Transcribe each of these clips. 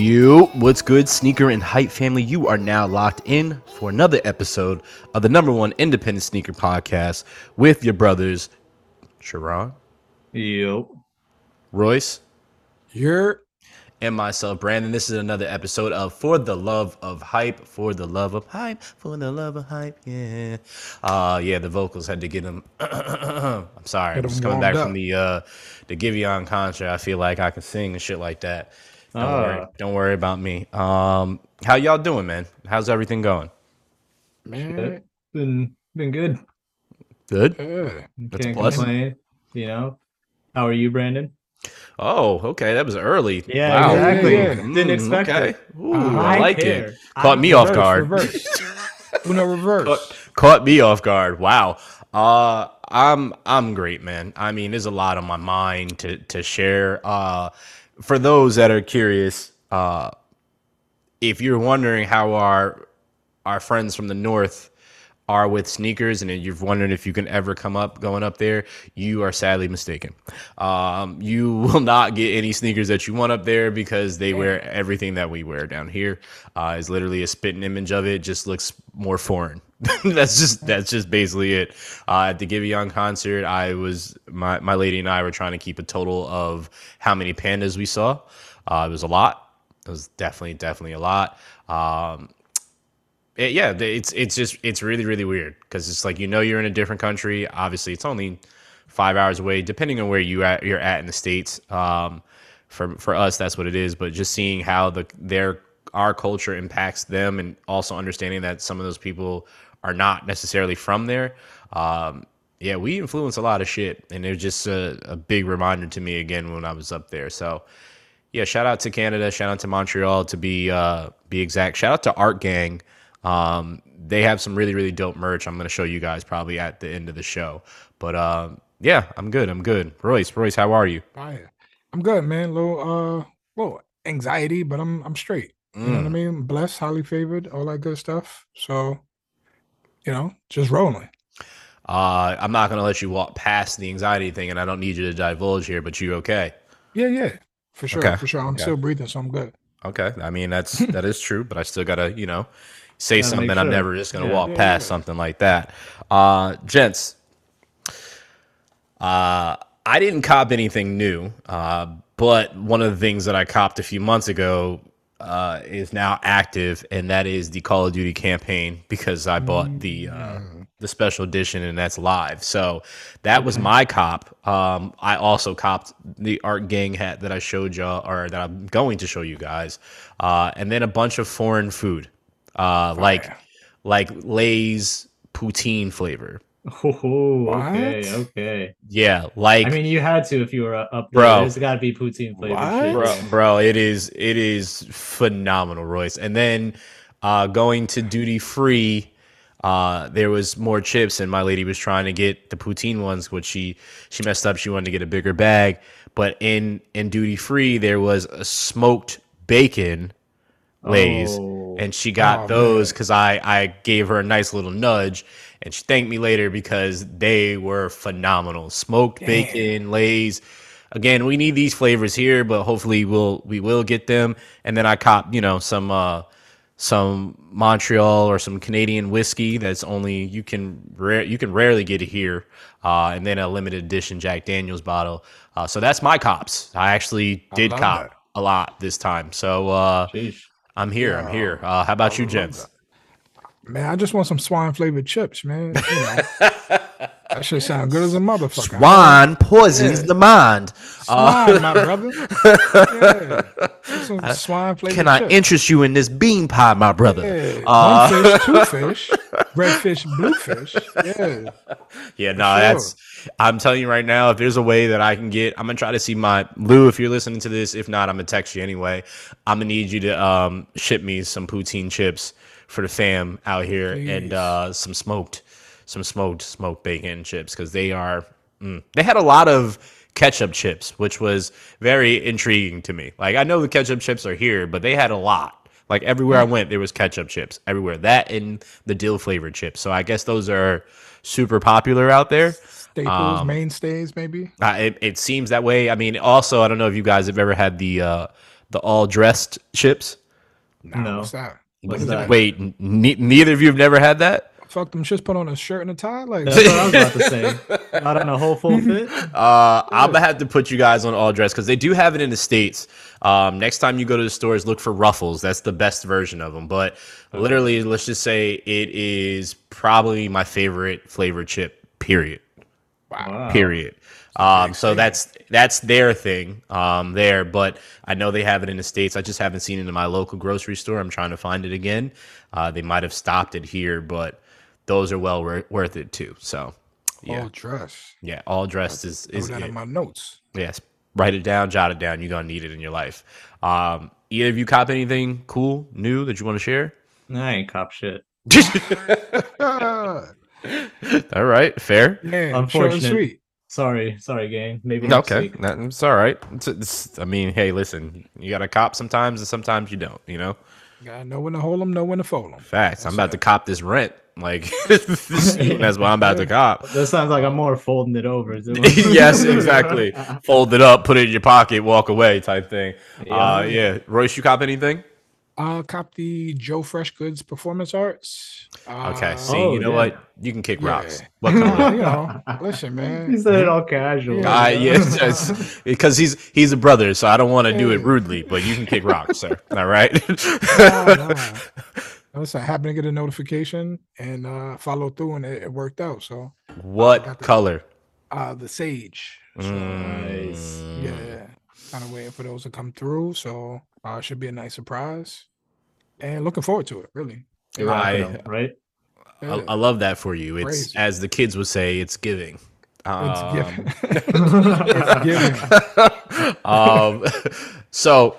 You, what's good, sneaker and hype family? You are now locked in for another episode of the number one independent sneaker podcast with your brothers, Sharon, Yep. Royce, You're and myself, Brandon. This is another episode of For the Love of Hype, For the Love of Hype, For the Love of Hype, yeah. Uh, yeah, the vocals had to get them. I'm sorry, I'm just coming back warmed from the uh, the Giveon concert. I feel like I can sing and shit like that. Don't Ah. worry, don't worry about me. Um, how y'all doing, man? How's everything going? man. Been been good. Good. Yeah. That's a Can't plus. complain. You know. How are you, Brandon? Oh, okay, that was early. Yeah, Wow. exactly. Yeah, yeah. Didn't Mm, expect okay. it. Ooh. I I like care. it. Caught me off guard. Reverse. Uno reverse. caught, caught me off guard. Wow. Uh I'm I'm great, man. I mean, there's a lot on my mind to to share. Uh for those that are curious, uh if you're wondering how our our friends from the north are with sneakers and you're wondering if you can ever come up going up there, you are sadly mistaken. Um, you will not get any sneakers that you want up there because they wear everything that we wear down here. Uh, is literally a spitting image of it. Just looks more foreign. that's just that's just basically it. Uh, at the Giveon concert, I was my my lady and I were trying to keep a total of how many pandas we saw. Uh, it was a lot. It was definitely definitely a lot. Um, it- yeah, it's it's just it's really really weird because it's like you know you're in a different country. Obviously, it's only five hours away, depending on where you at you're at in the states. Um, for for us, that's what it is. But just seeing how the their our culture impacts them, and also understanding that some of those people are not necessarily from there. Um, yeah, we influence a lot of shit, and it was just a, a big reminder to me again when I was up there. So yeah, shout out to Canada, shout out to Montreal to be uh be exact. Shout out to Art Gang. Um they have some really really dope merch. I'm going to show you guys probably at the end of the show. But um yeah, I'm good. I'm good. Royce, Royce, how are you? I'm good, man. Little uh little anxiety, but I'm I'm straight. You know what I Mm. mean? Blessed, highly favored, all that good stuff. So, you know, just rolling. Uh I'm not going to let you walk past the anxiety thing and I don't need you to divulge here, but you okay? Yeah, yeah. For sure. Okay, For sure. I'm okay. still breathing, so I'm good. Okay. I mean, that's that is true, but I still got to, you know, say something. I'm never just going to Yeah. walk Yeah, past yeah. something like that. Uh gents, Uh, I didn't cop anything new, uh, but one of the things that I copped a few months ago uh, is now active, and that is the Call of Duty campaign because I bought the uh, the special edition, and that's live. So that was my cop. Um, I also copped the Art Gang hat that I showed y'all, or that I'm going to show you guys, uh, and then a bunch of foreign food, uh, like Fire. like Lay's poutine flavor. Oh, okay, What? okay. Yeah, like I mean, you had to if you were uh, up there. Bro. There's got to be poutine flavor. Bro, bro, it is it is phenomenal, Royce. And then uh, going to duty free, uh, there was more chips, and my lady was trying to get the poutine ones, which she she messed up. She wanted to get a bigger bag, but in in duty free there was a smoked bacon lays, Oh. And she got Oh, those because I I gave her a nice little nudge. And she thanked me later because they were phenomenal. Smoked bacon, lays, again we need these flavors here but hopefully we'll we will get them and then i cop you know some uh some montreal or some canadian whiskey that's only you can rare you can rarely get it here uh and then a limited edition jack daniels bottle uh so that's my cops i actually did love cop that. a lot this time so uh. I'm here i'm here. Uh how about you gents Man, I just want some swine flavored chips, man. You know, that should sound good as a motherfucker. Swine poisons the mind. Uh, Swine, my brother. Yeah. Swine flavored can I chips. interest you in this bean pie, my brother? Yeah, Uh, one fish, two fish, red fish, blue fish. Yeah, Yeah, no, sure. that's. I'm telling you right now, if there's a way that I can get, I'm gonna try to see my Lou. If you're listening to this, if not, I'm gonna text you anyway. I'm gonna need you to um, ship me some poutine chips for the fam out here and uh, some smoked, some smoked smoked bacon chips because they are. Mm, they had a lot of ketchup chips, which was very intriguing to me. Like I know the ketchup chips are here, but they had a lot. Like everywhere I went, there was ketchup chips everywhere. That and the dill flavored chips. So I guess those are super popular out there. staples, Um, mainstays, maybe. Uh, it, it seems that way. I mean, also, I don't know if you guys have ever had the uh, the all dressed chips? Nah, No. What's that? Wait, n- ne- neither of you have never had that? Fuck them shits. Put on a shirt and a tie. Like That's what I was about to say. Not on a whole full fit. Uh, I'm gonna have to put you guys on all dress because they do have it in the states. Um, next time you go to the stores, look for Ruffles. That's the best version of them. But literally, let's just say it is probably my favorite flavor chip. Period. Wow. Period. Um, so that's that's their thing um, there. But I know they have it in the states. I just haven't seen it in my local grocery store. I'm trying to find it again. Uh, they might have stopped it here, but those are well wor- worth it too. So yeah, all dress. yeah, all dressed is is that it. in my notes. Yes. Write it down, jot it down. You're gonna need it in your life. Um, either of you cop anything cool, new that you want to share? I ain't cop shit. All right, fair. yeah, short and Unfortunate. Sweet. Sorry, sorry, gang. Maybe next Okay, week. that- it's all right. It's, it's, I mean, hey, listen, you got to cop sometimes, and sometimes you don't. You know, Gotta know when to hold them, know when to fold them. facts. I'm about to cop this rent. Like that's what I'm about to cop. That sounds like I'm more folding it over. yes, exactly. Fold it up, put it in your pocket, walk away, type thing. Yeah. Uh, yeah. Royce, you cop anything? Uh, cop the Joe Fresh Goods Performance Arts. Okay. Uh, See, Oh, you know yeah. what? You can kick Yeah. rocks. What uh, color? you know, listen, man. He said it all casual. Yeah. Uh, yes, yes, because he's he's a brother, so I don't want to do it rudely. But you can kick rocks, sir. All right. Nah, nah. Listen, I happened to get a notification and uh follow through, and it, it worked out. So, what color? uh, the Sage. So, Nice. Mm. yeah, kind of waiting for those to come through. So, uh, it should be a nice surprise, and looking forward to it. Really. You're I- rocking 'em, right? I, I love that for you. It's Crazy. as the kids would say, it's giving. It's Um, giving. it's giving. um, so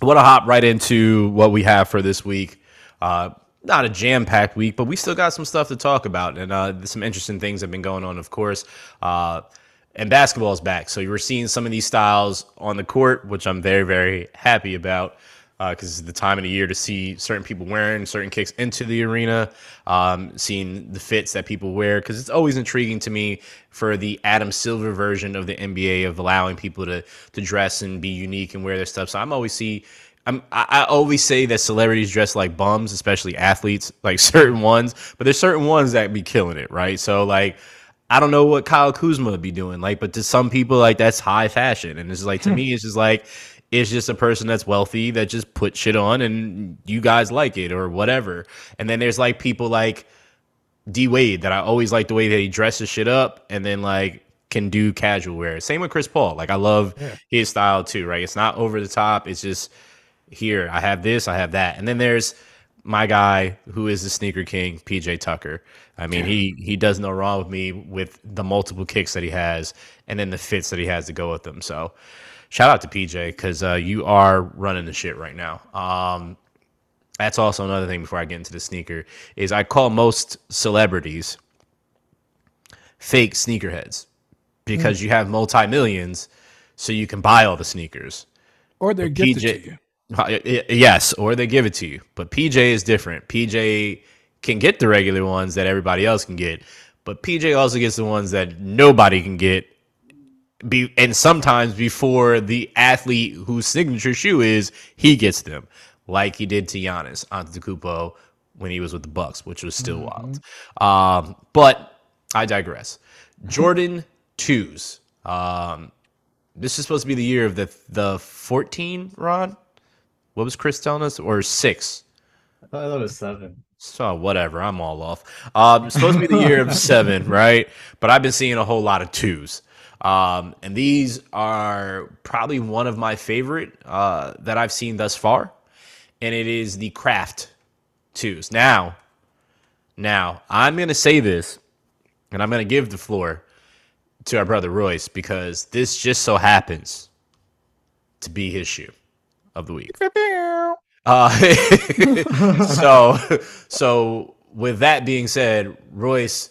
I want to hop right into what we have for this week. Uh, not a jam-packed week, but we still got some stuff to talk about, and uh, some interesting things have been going on, of course. Uh, and basketball is back, so you were seeing some of these styles on the court, which I'm very, very happy about because it's the time of the year to see certain people wearing certain kicks into the arena, um, seeing the fits that people wear. Because it's always intriguing to me for the Adam Silver version of the NBA of allowing people to to dress and be unique and wear their stuff. So I'm always see. I'm, I, I always say that celebrities dress like bums, especially athletes, like certain ones. But there's certain ones that be killing it, right? So like, I don't know what Kyle Kuzma would be doing, like, but to some people, like that's high fashion, and it's like to me, it's just like it's just a person that's wealthy that just put shit on, and you guys like it or whatever. And then there's like people like D Wade that I always like the way that he dresses shit up, and then like can do casual wear. Same with Chris Paul. Like I love his style too, right? It's not over the top. It's just here I have this, I have that, and then there's my guy who is the sneaker king, PJ Tucker. I mean, he he does no wrong with me with the multiple kicks that he has, and then the fits that he has to go with them. So, shout out to PJ because uh, you are running the shit right now. Um, that's also another thing before I get into the sneaker is I call most celebrities fake sneakerheads because you have multi millions, so you can buy all the sneakers. Or they're PJ to you. Uh, Yes, or they give it to you. But PJ is different. PJ can get the regular ones that everybody else can get, but PJ also gets the ones that nobody can get. Be and sometimes before the athlete whose signature shoe is, he gets them, like he did to Giannis Antetokounmpo when he was with the Bucks, which was still wild. Um, but I digress. Jordan twos. Um, this is supposed to be the year of the the 14, Ron. What was Chris telling us? Or six? I thought that was seven. So whatever, I'm all off. Um, it's supposed to be the year of seven, right? But I've been seeing a whole lot of twos. Um, and these are probably one of my favorite uh, that I've seen thus far. And it is the craft twos. Now, now I'm gonna say this, and I'm gonna give the floor to our brother Royce because this just so happens to be his shoe of the week. Uh, so, so with that being said, Royce,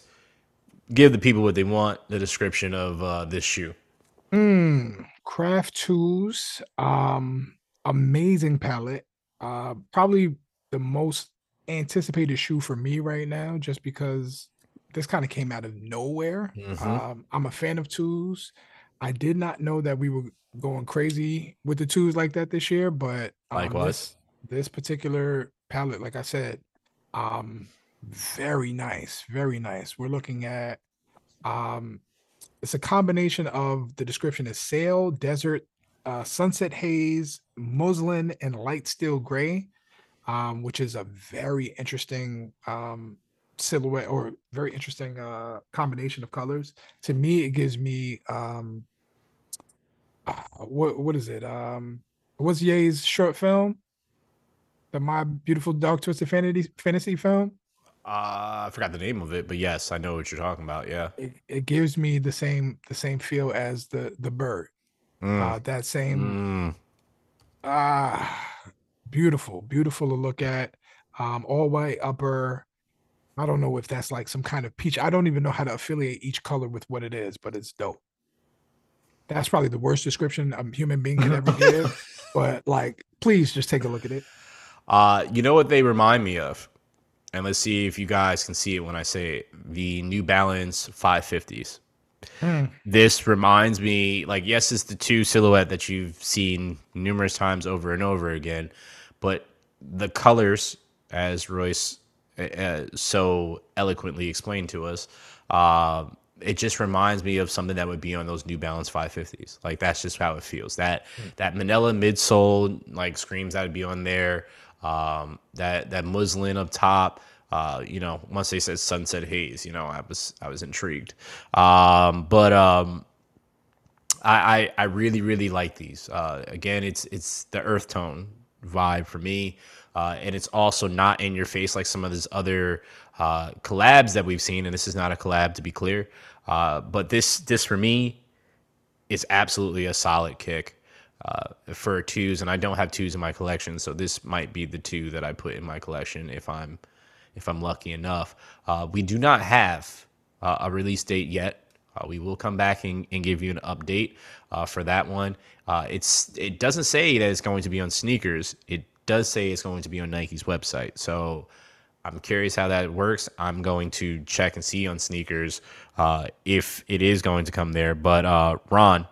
give the people what they want. The description of uh, this shoe. Mm, craft tools, um, amazing palette. Uh, probably the most anticipated shoe for me right now, just because this kind of came out of nowhere. Mhm. Um, I'm a fan of twos. I did not know that we were going crazy with the twos like that this year, but um, Likewise. this, this particular palette, like I said, um, very nice, very nice. We're looking at um, it's a combination of the description is sail, desert, uh, sunset haze, muslin, and light steel gray, um, which is a very interesting um, silhouette or very interesting uh, combination of colors. To me, it gives me um, uh, what what is it? Um, what's Ye's short film? The My Beautiful Dark Twisted Fantasy fantasy film. Uh, I forgot the name of it, but yes, I know what you're talking about. Yeah. It, it gives me the same the same feel as the the bird. Mm, Uh, that same mm. ah beautiful, beautiful to look at. Um, all white upper. I don't know if that's like some kind of peach. I don't even know how to affiliate each color with what it is, but it's dope. That's probably the worst description a human being can ever give. But like, please just take a look at it. Uh, you know what they remind me of? And let's see if you guys can see it when I say it. The New Balance 550s. Hmm. This reminds me, like, yes, it's the two silhouette that you've seen numerous times over and over again, but the colors, as Royce uh, uh, so eloquently explained to us, uh, it just reminds me of something that would be on those New Balance 550s. Like that's just how it feels. That that Manila midsole like screams that would be on there. Um, that that muslin up top. Uh, you know, once they said sunset haze, you know, I was I was intrigued. Um, but um, I, I I really really like these. Uh, again, it's it's the earth tone vibe for me, uh, and it's also not in your face like some of these other uh, collabs that we've seen. And this is not a collab to be clear, uh, but this this for me is absolutely a solid kick uh, for twos, and I don't have twos in my collection, so this might be the two that I put in my collection if I'm if I'm lucky enough. Uh, we do not have uh, a release date yet. Uh, we will come back and, and give you an update uh, for that one. Uh, it's it doesn't say that it's going to be on sneakers. It does say it's going to be on Nike's website. So I'm curious how that works. I'm going to check and see on sneakers uh, if it is going to come there. But uh, Ron,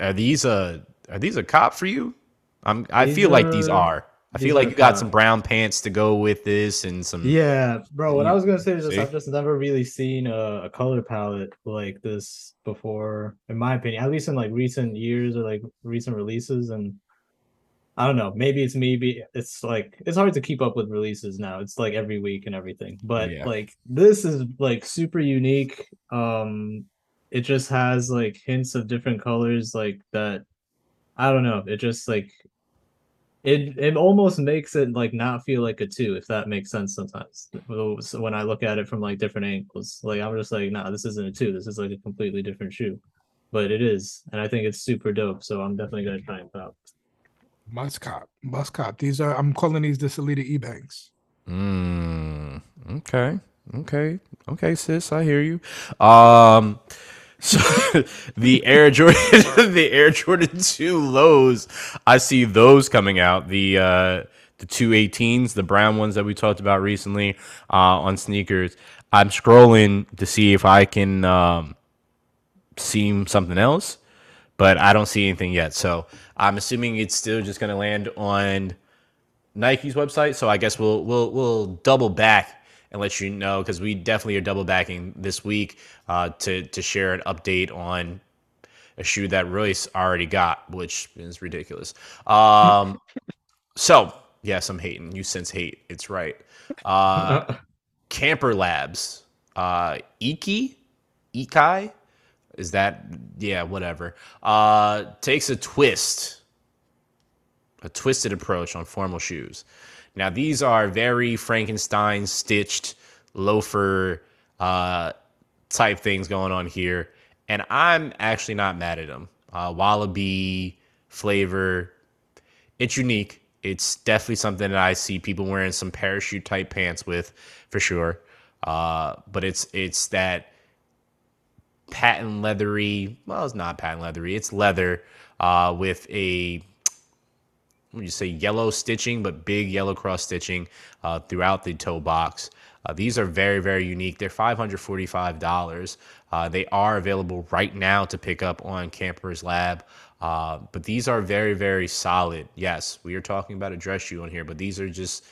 are these a are these a cop for you? I'm I These feel like these are- are. I these feel like you got cop. some brown pants to go with this and some Yeah, bro. What I was gonna say is just see? I've just never really seen a, a color palette like this before, in my opinion. At least in like recent years or like recent releases, and I don't know. Maybe it's maybe it's like it's hard to keep up with releases now. It's like every week and everything. But Yeah. like this is like super unique. Um, it just has like hints of different colors like that. I don't know. It just like it it almost makes it like not feel like a two if that makes sense sometimes So when i look at it from like different angles like i'm just like nah this isn't a two this is like a completely different shoe but it is and i think it's super dope so i'm definitely gonna try and pop Must cop, must cop. These are I'm calling these the Salida E-Banks. Mm, okay. Okay. Okay, sis, I hear you. Um so the Air Jordan the Air Jordan 2 lows, I see those coming out. The uh the 218s, the brown ones that we talked about recently uh on sneakers. I'm scrolling to see if I can um see something else, but I don't see anything yet. So I'm assuming it's still just gonna land on Nike's website. So I guess we'll we'll we'll double back and let you know because we definitely are double backing this week uh, to to share an update on a shoe that Royce already got, which is ridiculous. Um, so yes, I'm hating. You sense hate. It's right. Uh, Camper Labs, uh, Iki, Ikai, is that yeah, whatever. Uh, takes a twist a twisted approach on formal shoes. Now these are very Frankenstein stitched loafer uh, type things going on here, and I'm actually not mad at them. Uh, wallaby flavor, it's unique. It's definitely something that I see people wearing some parachute type pants with, for sure. Uh, but it's it's that patent leathery. Well, it's not patent leathery. It's leather uh, with a you say yellow stitching, but big yellow cross stitching uh, throughout the toe box. Uh, these are very, very unique. They're $545. Uh, they are available right now to pick up on Campers Lab. Uh, but these are very, very solid. Yes, we are talking about a dress shoe on here, but these are just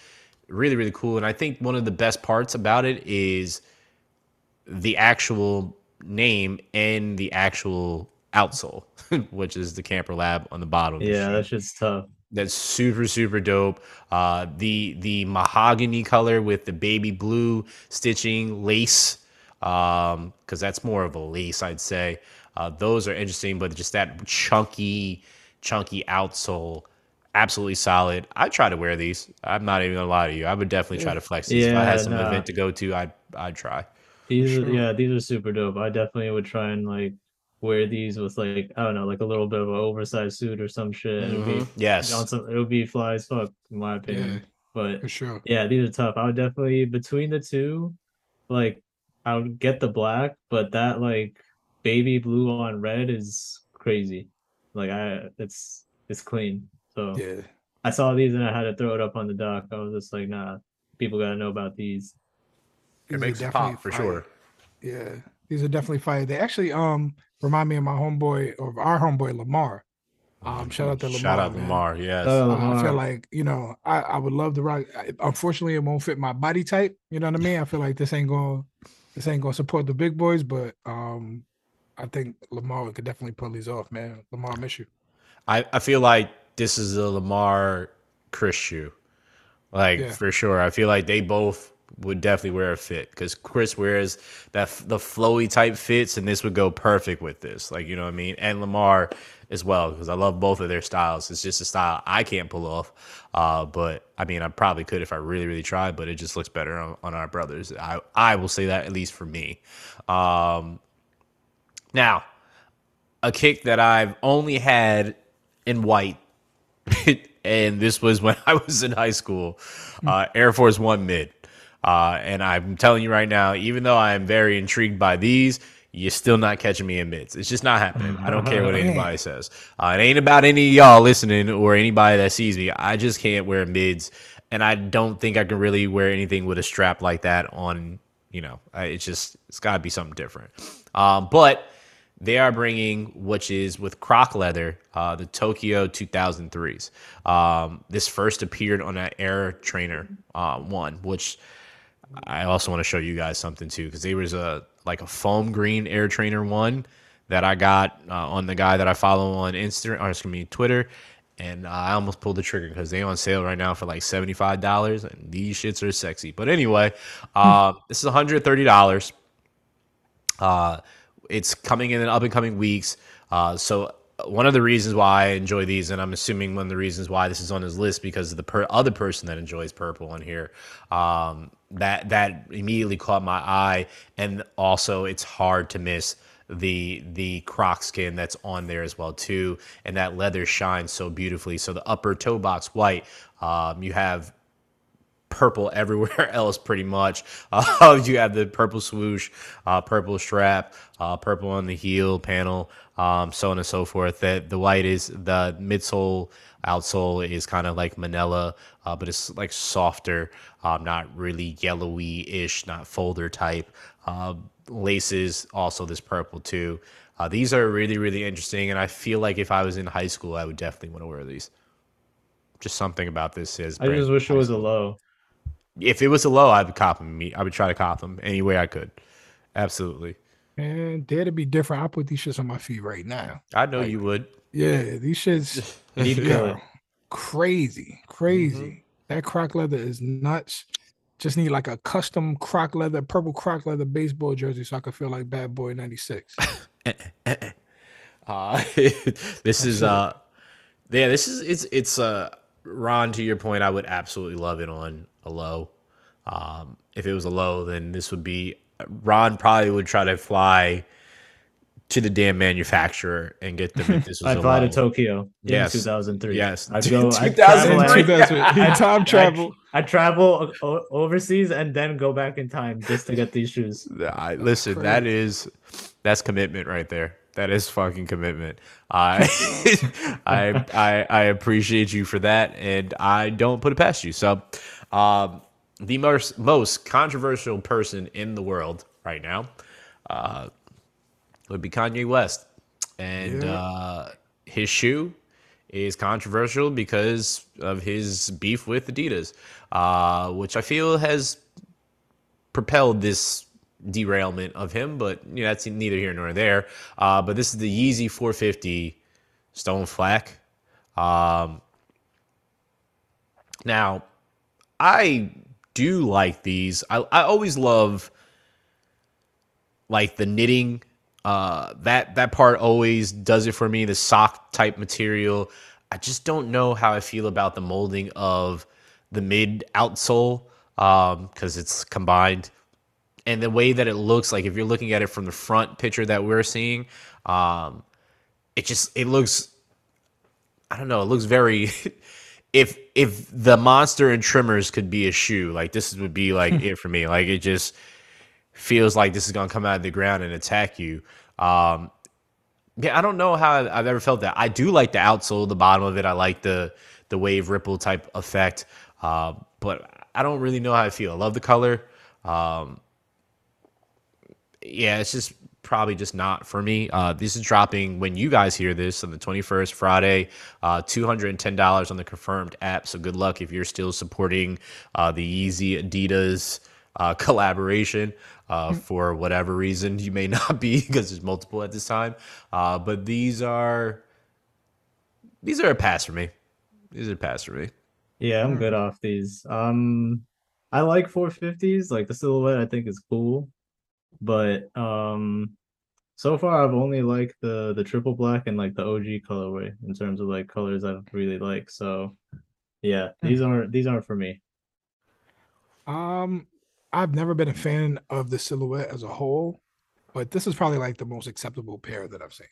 really, really cool. And I think one of the best parts about it is the actual name and the actual outsole, which is the Camper Lab on the bottom. the Yeah, shoe. that shit's tough. That's super super dope. Uh, the the mahogany color with the baby blue stitching lace, um, because that's more of a lace, I'd say. Uh, those are interesting, but just that chunky, chunky outsole, absolutely solid. I try to wear these. I'm not even gonna lie to you. I would definitely try to flex these. Yeah, if I had some nah. event to go to, I'd I'd try. These Sure. are yeah, these are super dope. I definitely would try and like wear these with like I don't know, like a little bit of an oversized suit or some shit. It would Mhm. be Yes. on some, it would be fly as fuck in my opinion. But For sure. yeah, these are tough. I would definitely between the two, like I would get the black, but that like baby blue on red is crazy. Like I it's it's clean. So Yeah. I saw these and I had to throw it up on the dock. I was just like, nah, people gotta know about these. It These makes it definitely pop for fire. sure. Yeah, these are definitely fire. They actually um remind me of my homeboy of our homeboy Lamar. Um, shout out to Lamar. Shout out man. Lamar. Yes. Uh, I feel like you know I, I would love to rock. I- Unfortunately, it won't fit my body type. You know what I mean? I feel like this ain't going this ain't going to support the big boys, but um, I think Lamar could definitely pull these off, man. Lamar, I miss you. I, I feel like this is a Lamar Chris shoe. Like Yeah. for sure. I feel like they both would definitely wear a fit because Chris wears that the flowy type fits, and this would go perfect with this. Like you know what I mean, and Lamar as well because I love both of their styles. It's just a style I can't pull off, uh, but I mean I probably could if I really really tried, but it just looks better on, on our brothers. I I will say that at least for me. Um, now, a kick that I've only had in white, and this was when I was in high school, uh, Air Force One mid. Uh, and I'm telling you right now, even though I am very intrigued by these, you're still not catching me in mids. It's just not happening. I don't care what anybody says. Uh, it ain't about any of y'all listening or anybody that sees me. I just can't wear mids, and I don't think I can really wear anything with a strap like that on. You know, I- it's just it's got to be something different. Um, but they are bringing, which is with Croc Leather, uh, the Tokyo 2003s. Um, this first appeared on an Air Trainer uh, one, which I also want to show you guys something too, because there was a like a foam green Air Trainer one that I got uh, on the guy that I follow on Instagram, or excuse me, Twitter, and uh, I almost pulled the trigger because they on sale right now for like seventy five dollars, and these shits are sexy. But anyway, uh, this is one hundred thirty dollars. Uh, it's coming in the up and coming weeks. Uh, so one of the reasons why I enjoy these, and I'm assuming one of the reasons why this is on his list because of the per- other person that enjoys purple on here, um, that that immediately caught my eye, and also it's hard to miss the the croc skin that's on there as well too, and that leather shines so beautifully. So the upper toe box white, um, you have purple everywhere else pretty much. Uh, you have the purple swoosh, uh, purple strap, uh, purple on the heel panel, um, so on and so forth. That the white is the midsole, outsole is kind of like manila, uh, but it's like softer, um, not really yellowy-ish, not folder type. Uh, laces also this purple too. Uh, these are really really interesting, and I feel like if I was in high school, I would definitely want to wear these. Just something about this says. I just wish it was a low. If it was a low, I would cop them. I would try to cop them any way I could. Absolutely. And dare to be different. I put these shits on my feet right now. I know Like- you would. Yeah, these shits need to go. crazy, crazy. Mm-hmm. That croc leather is nuts. Just need like a custom croc leather, purple croc leather baseball jersey so I could feel like Bad Boy 96. Uh, this is it. uh, yeah. This is it's it's uh, Ron. To your point, I would absolutely love it on a low. Um, if it was a low, then this would be Ron. Probably would try to fly to the damn manufacturer and get them. If this was I'd fly to Tokyo Yes. in 2003. Yes. I'd go. I'd 2003. travel, In and- 2000 I'd- time travel. I'd travel o- overseas and then go back in time just to get these shoes. I, listen, that is that's commitment right there. That is fucking commitment. I, I, I, I appreciate you for that, and I don't put it past you. So, um, the most most controversial person in the world right now uh, would be Kanye West, and Yeah. uh, his shoe is controversial because of his beef with Adidas, uh, which I feel has propelled this derailment of him, but you know, that's neither here nor there. Uh, but this is the Yeezy 450 Stone Flax. Um, now, I do like these. I, I always love like the knitting. Uh, that that part always does it for me. The sock type material. I just don't know how I feel about the molding of the mid outsole Um, because it's combined and the way that it looks like if you're looking at it from the front picture that we're seeing um it just it looks i don't know it looks very if if the monster and Tremors could be a shoe like this would be like it for me. Like it just feels like this is going to come out of the ground and attack you. Um yeah i don't know how I've- i've ever felt that. I do like the outsole the bottom of it. I like the the wave ripple type effect. Uh, but i don't really know how i feel. I love the color. Um yeah, it's just probably just not for me. Uh, this is dropping when you guys hear this on the 21st, Friday, uh, $210 on the confirmed app. So good luck if you're still supporting uh, the Yeezy Adidas uh, collaboration. Uh, for whatever reason, you may not be because there's multiple at this time. Uh, but these are these are a pass for me. These are a pass for me. Yeah, I'm good off these. Um, I like 450s. Like the silhouette, I think is cool, but um, so far I've only liked the the triple black and like the OG colorway in terms of like colors I really like. So, yeah, these aren't these aren't for me. Um, I've never been a fan of the silhouette as a whole, but this is probably like the most acceptable pair that I've seen.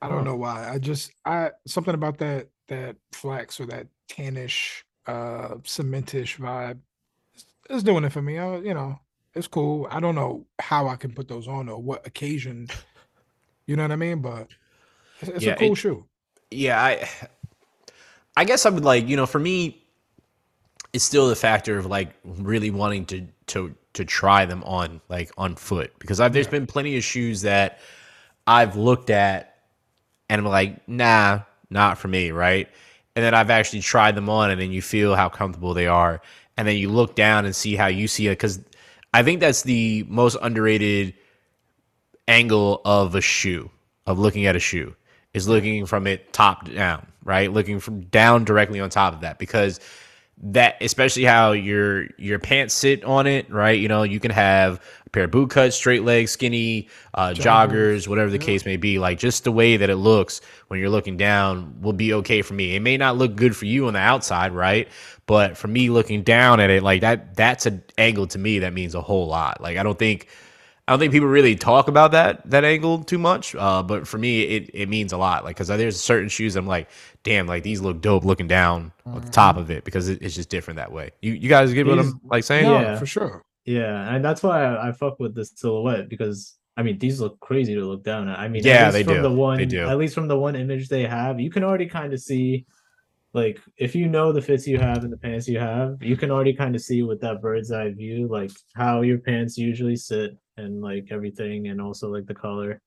I don't Huh. know why. I just I something about that that flax or that tannish uh cementish vibe is, is doing it for me. I, you know, it's cool. I don't know how I can put those on or what occasion. You know what I mean? But it's, it's Yeah, a cool it- shoe. yeah i i guess i would like you know for me it's still the factor of like really wanting to to to try them on like on foot because I've, there's been plenty of shoes that i've looked at and i'm like nah not for me right and then i've actually tried them on and then you feel how comfortable they are and then you look down and see how you see it because i think that's the most underrated angle of a shoe of looking at a shoe is looking from it top down right? Looking from down directly on top of that because that especially how your your pants sit on it right? You know you can have a pair of boot cuts straight legs skinny uh, joggers. whatever the case may be. Like just the way that it looks when you're looking down will be okay for me. It may not look good for you on the outside right but for me looking down at it like that that's an angle to me that means a whole lot like i don't think I don't think people really talk about that that angle too much. Uh, but for me, it, it means a lot. Like, cause there's certain shoes I'm like, damn, like these look dope looking down at the top of it because it, it's just different that way. You you guys get what I'm like saying? No, Yeah. for sure. Yeah, and that's why I, I fuck with this silhouette because I mean these look crazy to look down at. I mean, Yeah, at least they from do. The They one, do. At least from the one image they have, you can already kind of see, like, if you know the fits you have and the pants you have, you can already kind of see with that bird's eye view, like how your pants usually sit and like everything, and also like the color.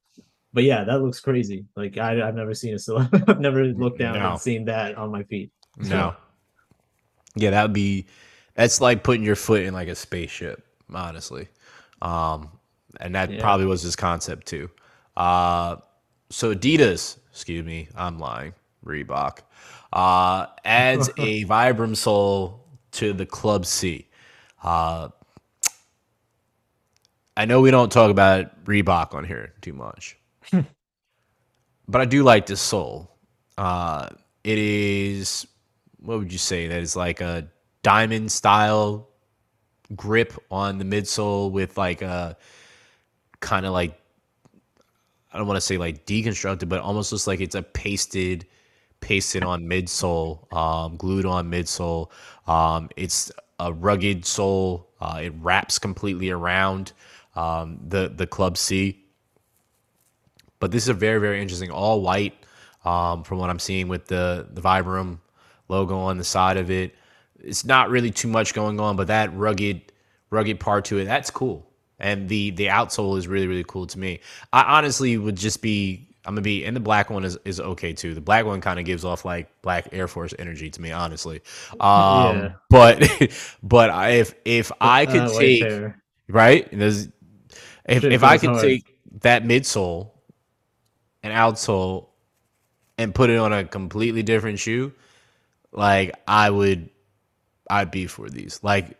But yeah, that looks crazy. Like I, I've never seen a silhouette. I've never looked down No. and seen that on my feet. No. Yeah, that would be that's like putting your foot in like a spaceship, honestly. Um, and that Yeah. probably was his concept too. Uh, so Adidas, excuse me, I'm lying. Reebok uh, adds a Vibram sole to the Club C. Uh, I know we don't talk about Reebok on here too much, but I do like this sole. Uh, it is what would you say that is like a diamond style grip on the midsole with like a kind of like I don't want to say like deconstructed, but almost looks like it's a pasted pasted on midsole, um, glued on midsole. Um, it's a rugged sole. Uh, it wraps completely around um, the the Club C. but this is a very very interesting all white um, from what I'm seeing with the the Vibram logo on the side of it. It's not really too much going on, but that rugged rugged part to it that's cool. And the the outsole is really really cool to me. I honestly would just be I'm gonna be and the black one is, is okay too. The black one kind of gives off like black Air Force energy to me, honestly. Um, Yeah. but but I, if if I could Uh, take right, there's, if if I could hard. take that midsole and outsole and put it on a completely different shoe, like I would, I'd be for these. Like,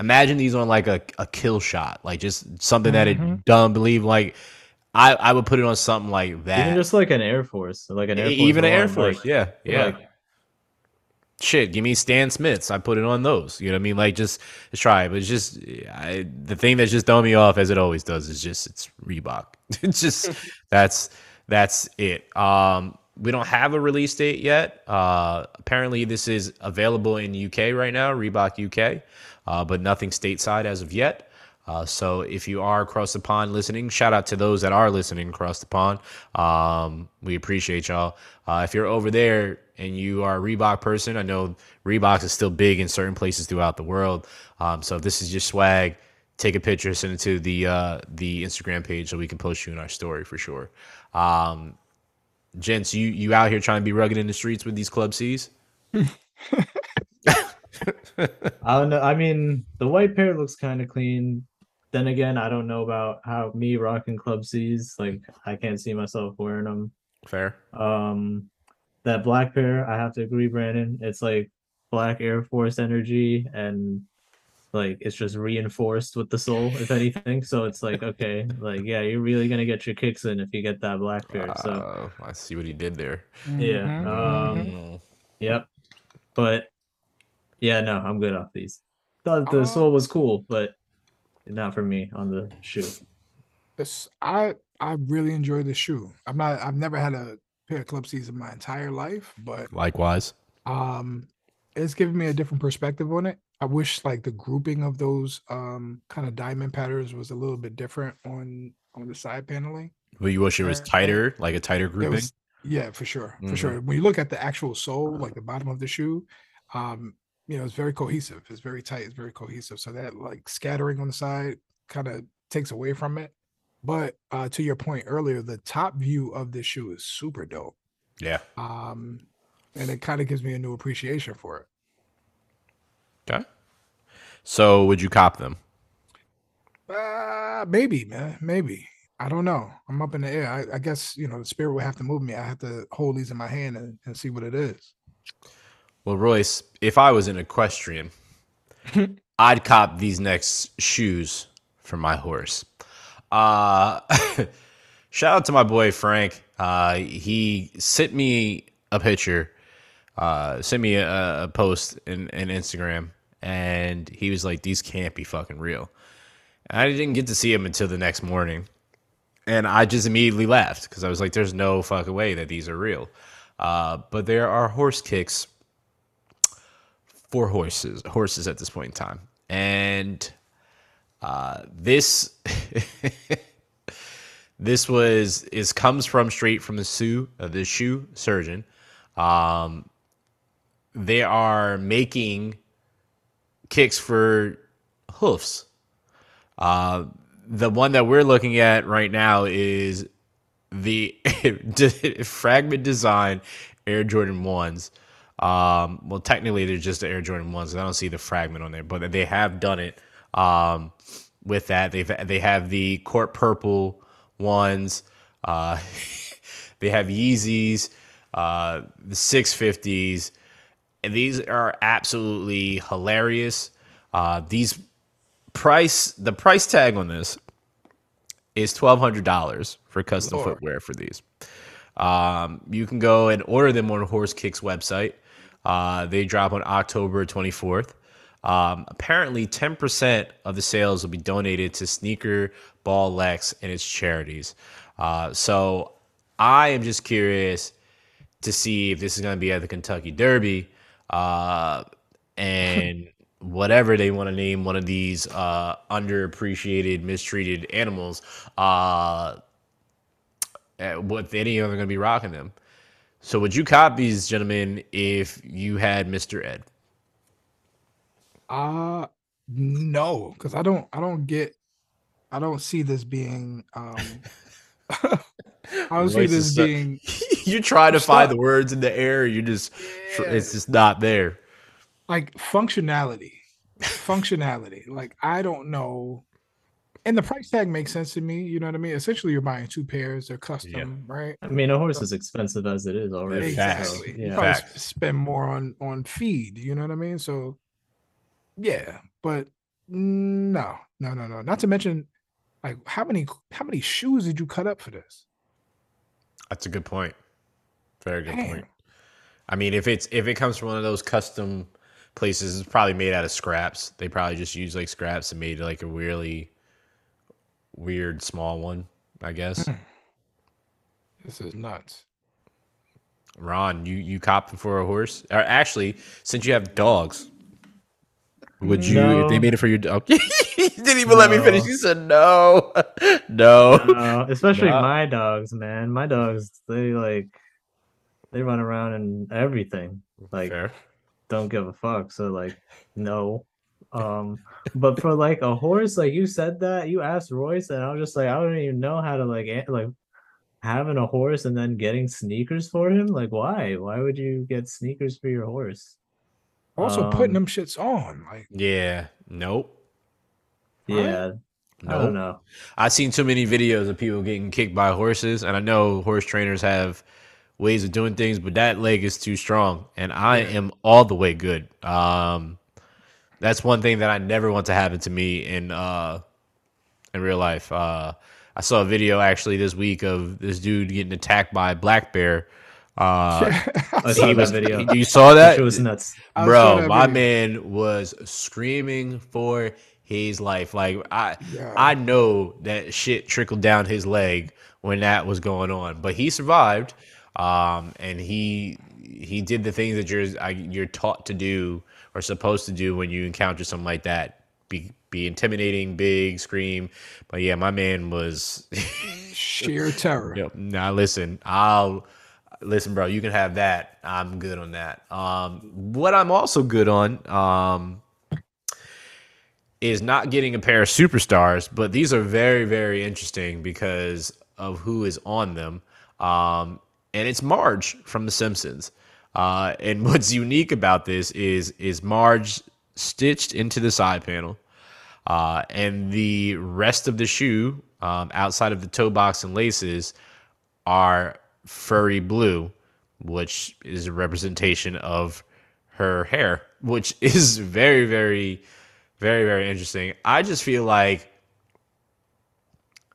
imagine these on like a, a kill shot, like just something that Mm-hmm. it don't believe. Like, I I would put it on something like that. Even just like an Air Force, like an Air Force even an Air Force, like- yeah, yeah. like, Shit, give me Stan Smiths. I put it on those. You know what I mean? Like just, just try it. But it's just I, the thing that's just throwing me off, as it always does, is just it's Reebok. it's just that's that's it. Um, we don't have a release date yet. Uh, apparently, this is available in UK right now, Reebok UK, uh, but nothing stateside as of yet. Uh, so if you are across the pond listening, shout out to those that are listening across the pond. Um, we appreciate y'all. Uh, if you're over there and you are a Reebok person, I know Reebok is still big in certain places throughout the world. Um, so if this is your swag, take a picture, send it to the uh, the Instagram page so we can post you in our story for sure. Um, gents, you you out here trying to be rugged in the streets with these Club C's? I don't know. I mean, the white pair looks kind of clean. Then again, I don't know about how me rocking Club C's. Like, I can't see myself wearing them. Fair. Um, that black pair, I have to agree, Brandon. It's like black Air Force energy, and like it's just reinforced with the sole, if anything. So it's like, okay, like yeah, you're really gonna get your kicks in if you get that black pair. So Uh, I see what he did there. yeah, Mhm, um, Mm. Yep. But yeah, no, I'm good off these. Thought the Oh. sole was cool, but not for me on the shoe. This I I really enjoy this shoe. I'm not I've never had a pair of club C's in my entire life, but Likewise. um it's given me a different perspective on it. I wish like the grouping of those um kind of diamond patterns was a little bit different on on the side paneling. But you wish it was tighter, like a tighter It grouping. was yeah, for sure. For Mhm. sure. When you look at the actual sole, like the bottom of the shoe, um, you know, it's very cohesive. It's very tight, it's very cohesive. So that like scattering on the side kind of takes away from it. But uh to your point earlier, the top view of this shoe is super dope. yeah. Um and it kind of gives me a new appreciation for it. Okay. So would you cop them? Uh maybe, man. Maybe. I don't know. I'm up in the air. I, I guess, you know, the spirit would have to move me. I have to hold these in my hand and, and see what it is. Well, Royce, if I was an equestrian, I'd cop these next shoes for my horse. Uh, shout out to my boy Frank. Uh, he sent me a picture, uh, sent me a, a post in, in Instagram, and he was like, "These can't be fucking real." And I didn't get to see him until the next morning, and I just immediately laughed because I was like, "There's no fucking way that these are real." Uh, but there are horse kicks for horses horses at this point in time. And uh, this this was is comes from straight from the shoe uh, the shoe surgeon. Um, they are making kicks for hoofs. Uh, the one that we're looking at right now is the fragment design Air Jordan ones. Um, well, technically they're just the Air Jordan ones. I don't see the fragment on there, but they have done it. Um, with that, they've they have the court purple ones. Uh, they have Yeezys, uh, the six fifties, and these are absolutely hilarious. Uh, these price the price tag on this is twelve hundred dollars for custom Lord. footwear for these. Um, you can go and order them on Horse Kicks website. Uh, they drop on October twenty fourth. Um, apparently, ten percent of the sales will be donated to Sneaker Ball Lex and its charities. Uh, so I am just curious to see if this is going to be at the Kentucky Derby uh, and whatever they want to name one of these uh, underappreciated, mistreated animals. Uh, uh, what any of them are going to be rocking them. So would you cop these gentlemen if you had Mr. Ed? Uh no, because I don't I don't get I don't see this being um I don't see this being you try to find the words in the air, you just it's just not there. like functionality. Functionality. Like I don't know. And the price tag makes sense to me. You know what I mean? Essentially, you're buying two pairs. They're custom, right? I mean, a horse is expensive as it is already. Facts. So, Exactly. You yeah. probably Facts. spend more on on feed. You know what I mean? So, yeah. But no, no, no, no. Not to mention, like how many how many shoes did you cut up for this? That's a good point. Very good Damn. point. I mean, if it's if it comes from one of those custom places, it's probably made out of scraps. They probably just use like scraps and made like a really weird small one, I guess. Hmm. This is nuts. Ron, you you copping for a horse? Or actually, since you have dogs, would you if they made it for your dog? you didn't even let me finish. No. You said no, no. Uh, especially Nah. my dogs, man. My dogs, they like they run around and everything. Like Fair. don't give a fuck. So like no. Um but for like a horse, like you said that, you asked Royce, and I was just like, I don't even know how to like like having a horse and then getting sneakers for him. Like why? Why would you get sneakers for your horse? Also, putting Um, them shits on, like Yeah. Nope. Right? Yeah. I Nope. don't know. I've seen too many videos of people getting kicked by horses, and I know horse trainers have ways of doing things, but that leg is too strong, and I am all the way good. Um, that's one thing that I never want to happen to me in uh, in real life. Uh, I saw a video actually this week of this dude getting attacked by a black bear. Uh, I saw he that video. You saw That that? shit was nuts. Bro, that my video. man was screaming for his life. Like I Yeah. I know that shit trickled down his leg when that was going on, but he survived. Um, and he he did the things that you're I- you're taught to do or supposed to do when you encounter something like that. Be be intimidating, big, scream. But yeah, my man was sheer terror. Yep. Now listen, I'll listen, bro. You can have that. I'm good on that. Um, what I'm also good on um, is not getting a pair of superstars, but these are very, very interesting because of who is on them. Um, and it's Marge from The Simpsons. Uh, and what's unique about this is is Marge stitched into the side panel. Uh, and the rest of the shoe, um, outside of the toe box and laces, are furry blue, which is a representation of her hair, which is very, very, very, very interesting. I just feel like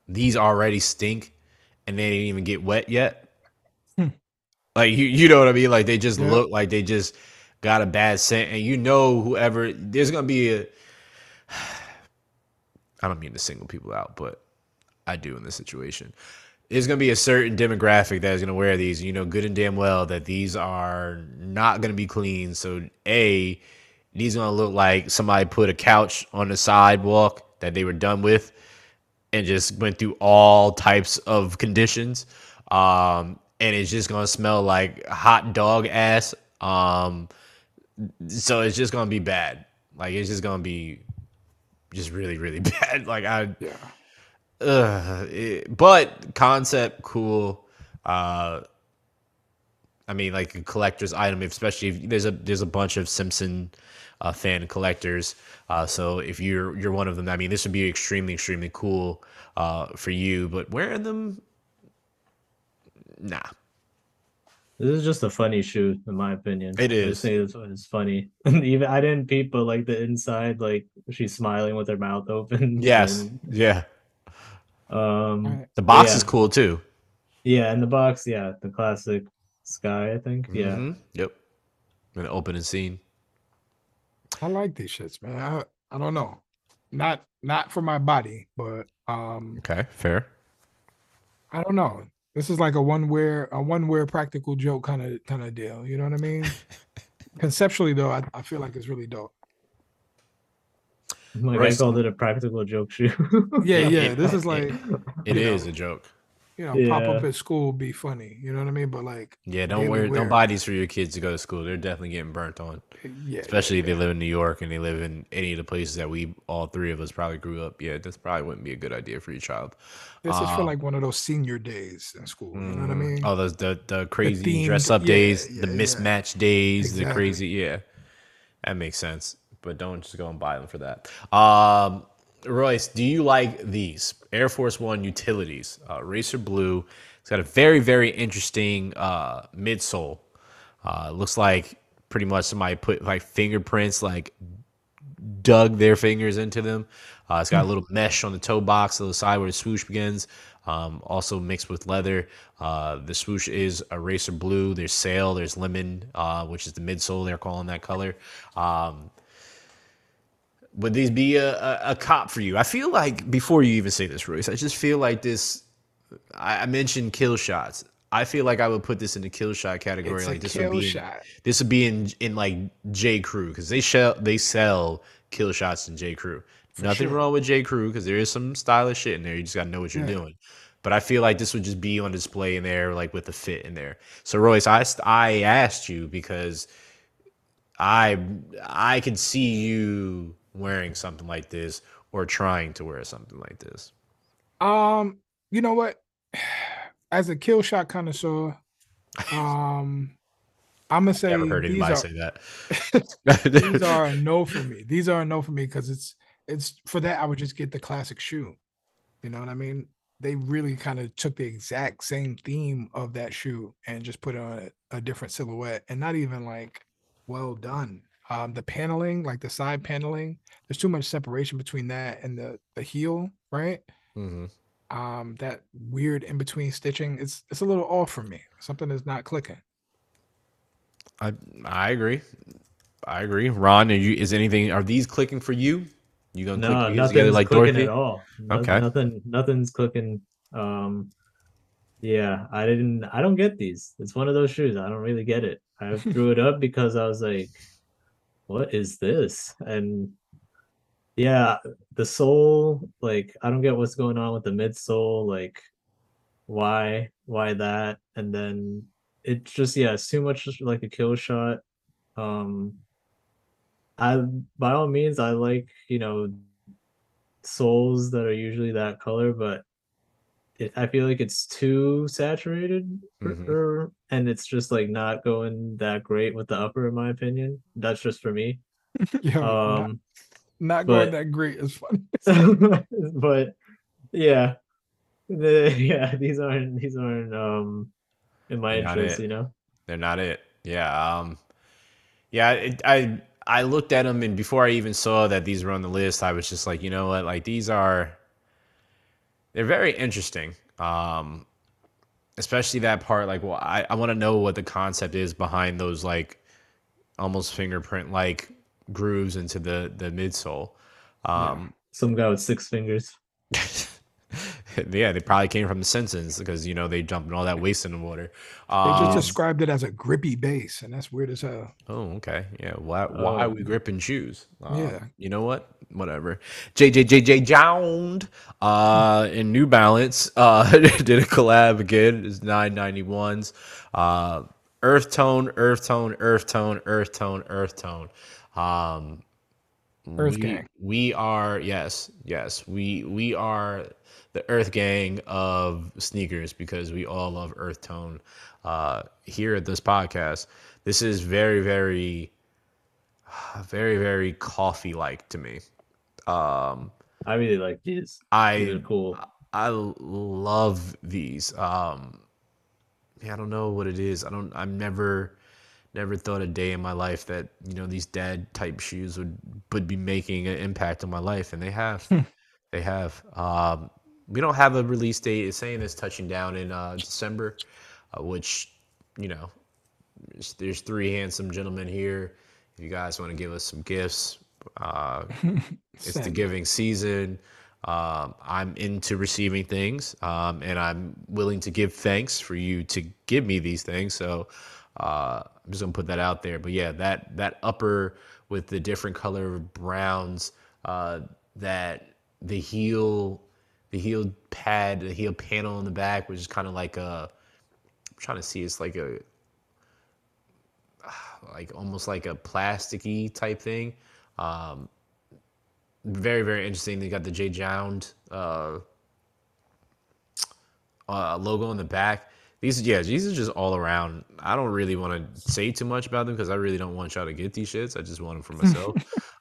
these already stink and they didn't even get wet yet. Like you, you know what I mean? Like they just Yeah. look like they just got a bad scent, and you know whoever there's gonna be a. I don't mean to single people out, but I do in this situation. There's gonna be a certain demographic that is gonna wear these. You know, good and damn well that these are not gonna be clean. So a, these gonna look like somebody put a couch on the sidewalk that they were done with, and just went through all types of conditions. Um, and it's just gonna smell like hot dog ass. Um, so it's just gonna be bad. Like it's just gonna be just really, really bad. Like I, Yeah. Ugh, it- but concept cool. Uh, I mean, like a collector's item, especially if there's a there's a bunch of Simpson uh, fan collectors. Uh, so if you're you're one of them, I mean, this would be extremely extremely cool uh, for you. But wearing them, nah. This is just a funny shoe, in my opinion. It I just think it's, it's funny. Even I didn't peep, but like the inside, like she's smiling with her mouth open. Yes, and, yeah. um. Right. The box Yeah. is cool too. Yeah, in the box, yeah, the classic sky, I think. Yeah. Mhm, Yep. An opening scene. I like these shits, man. I, I don't know. Not not for my body, but um Okay, fair. I don't know. This is like a one wear a one wear practical joke kind of kind of deal. You know what I mean? Conceptually though, I, I feel like it's really dope. Like Royce- I called it a practical joke shoe. Yeah, Yeah, yeah. this is like It You is know. a joke. You know, pop up at school be funny. You know what I mean? But like, Yeah, don't wear, wear. don't buy these for your kids to go to school. They're definitely getting burnt on. yeah, yeah, Especially if yeah. they live in New York and they live in any of the places that we all three of us probably grew up. Yeah, this probably wouldn't be a good idea for your child. This is for Um, like one of those senior days in school. You know what I Mhm. mean? Oh, those the the crazy themed- dress up yeah, days, yeah, the yeah. mismatch days, the crazy yeah. That makes sense. But don't just go and buy them for that. Um Royce, do you like these Air Force One utilities? Uh, Racer Blue. It's got a very, very interesting uh, midsole. Uh, looks like pretty much somebody put like fingerprints, like dug their fingers into them. Uh, it's got a little mesh on the toe box on the side where the swoosh begins. Um, also mixed with leather. Uh, the swoosh is a racer blue. There's sail. There's lemon, uh, which is the midsole. They're calling that color. Um, would these be a, a, a cop for you? I feel like before you even say this, Royce, I just feel like this. I, I mentioned kill shots. I feel like I would put this in the kill shot category. It's like this would be in- this would be in in like J Crew because they sell they sell kill shots in J Crew. Nothing sure. wrong with J Crew because there is some stylish shit in there. You just gotta know what you're Yeah. doing. But I feel like this would just be on display in there, like with the fit in there. So Royce, I I asked you because I I could see you wearing something like this or trying to wear something like this. Um, you know what? As a kill shot connoisseur, um, I'm gonna say Never heard anybody are, say that. these are a no for me. These are a no for me because it's it's for that I would just get the classic shoe. You know what I mean? They really kind of took the exact same theme of that shoe and just put it on a, a different silhouette and not even like well done. Um, the paneling, like the side paneling, there's too much separation between that and the the heel, right? Mhm. um that weird in between stitching it's it's a little off for me something is not clicking I I agree. I agree. Ron, are you is anything are these clicking for you? You gonna No, click nothing's together like clicking Dorothy? at all. No- Okay. Nothing nothing's clicking. Um yeah, I didn't I don't get these. It's one of those shoes. I don't really get it. I threw it up because I was like, what is this? And yeah, the sole, like I don't get what's going on with the midsole, like why why that? And then it's just yeah, it's too much like a kill shot. Um I by all means I like, you know, souls that are usually that color, but it, I feel like it's too saturated for- Mhm. or- and it's just like not going that great with the upper in my opinion. That's just for me. yeah, not, Um not going but- that great is funny but yeah. The, yeah, these aren't these aren't um in my Not interest, you know. They're not it. Yeah. Um, yeah. It, I I looked at them, and before I even saw that these were on the list, I was just like, you know what? Like these are. They're very interesting. Um, especially that part. Like, well, I I want to know what the concept is behind those like almost fingerprint like grooves into the the midsole. Um, Some guy with six fingers. yeah, they probably came from the Simpsons because you know they jumped in all that waste in the water. they Um, just described it as a grippy base and that's weird as hell Oh, okay. Yeah. Why? Why Oh. we gripping shoes? Um, Yeah. You know what? Whatever. JJJJound uh, in New Balance uh, did a collab again. It's 991s. Uh, earth tone, earth tone, earth tone, earth tone, earth tone. Um, Earth we, gang. We are yes, yes. We we are the Earth gang of sneakers because we all love Earth tone. Uh, here at this podcast, this is very very very very coffee like to me. Um, I really like these. These are I cool. I love these. Um, yeah, I don't know what it is. I don't. I've never, never thought a day in my life that you know these dad type shoes would would be making an impact on my life, and they have. they have. Um, we don't have a release date. It's saying it's touching down in uh, December, uh, which you know, there's, three handsome gentlemen here. If you guys want to give us some gifts, uh, it's the giving season. Um, I'm into receiving things, um, and I'm willing to give thanks for you to give me these things. So uh, I'm just gonna put that out there. But yeah, that that upper with the different color browns, uh, that the heel, the heel pad, the heel panel in the back, which is kind of like a. I'm trying to see. It's like a like almost like a plasticky type thing. Um, very very interesting. They got the J Jound uh, uh, logo on the back. These yeah, these are just all around. I don't really want to say too much about them because I really don't want y'all to get these shits. I just want them for myself.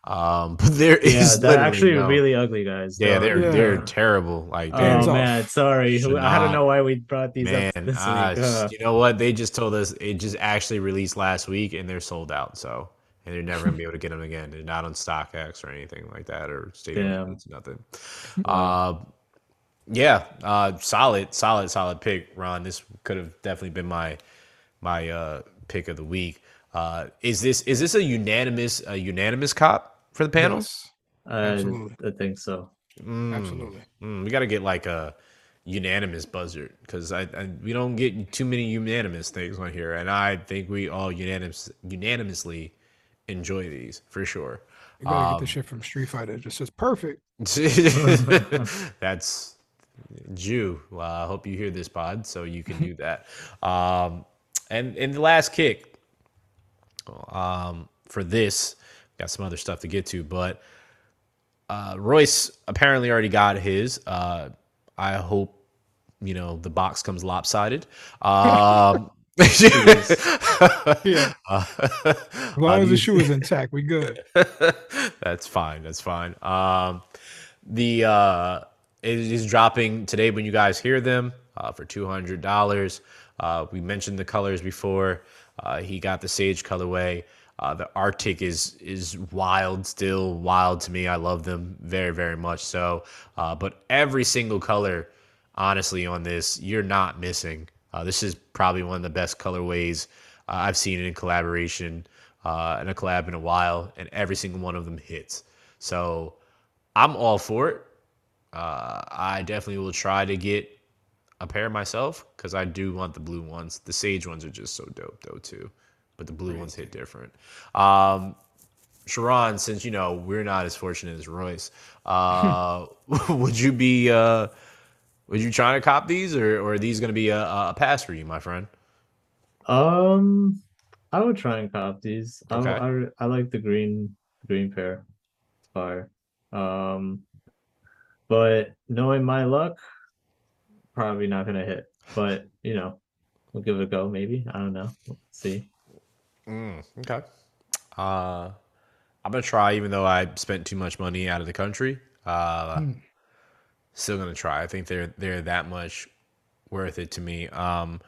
Um, but there is Yeah, they're actually no- really ugly guys. yeah, they're they're terrible. Like Oh they're Hands off. man, sorry. Should I don't not. know why we brought these man. up this ah, week. Uh, you know what? They just told us it just actually released last week and they're sold out. So and they're never gonna be able to get them again. They're not on StockX or anything like that or Stadium. Damn. It's nothing. Uh, yeah, uh, solid, solid, solid pick, Ron. This could have definitely been my my uh, pick of the week. Uh, is this is this a unanimous a unanimous cop for the panels? Yes, I, Absolutely. I think so. Mm, absolutely. mm, we got to get like a unanimous buzzer because I, I we don't get too many unanimous things on here, and I think we all unanimous unanimously enjoy these for sure. You gotta Um, get the shit from Street Fighter. It just says perfect. That's Jew. Well, I hope you hear this pod, so you can do that. Um, and in the last kick, um, for this, got some other stuff to get to, but uh, Royce apparently already got his. Uh, I hope you know the box comes lopsided. Um, Yeah. uh, As long as the shoe is intact, we good. that's fine. That's fine. Um, the uh, it is dropping today when you guys hear them uh, for two hundred dollars. Uh, we mentioned the colors before. Uh, he got the sage colorway. Uh, the Arctic is is wild, still wild to me. I love them very, very much so. Uh, but every single color, honestly, on this, you're not missing. Uh, this is probably one of the best colorways uh, I've seen in collaboration uh, in a collab in a while, and every single one of them hits. So I'm all for it. Uh, I definitely will try to get a pair myself because I do want the blue ones. The sage ones are just so dope though too, but the blue ones hit different. Um, Sharon, since you know we're not as fortunate as Royce, uh, would you be uh, would you try to cop these, or, or are these going to be a, a pass for you, my friend? Um, I would try and cop these. I, Okay. I, I like the green green pair. Fire. Um, but knowing my luck, probably not gonna hit. But you know, we'll give it a go. Maybe I don't know. We'll see. Mm, okay. Uh, I'm gonna try, even though I spent too much money out of the country. Uh, Hmm. still gonna try. I think they're they're that much worth it to me. Um,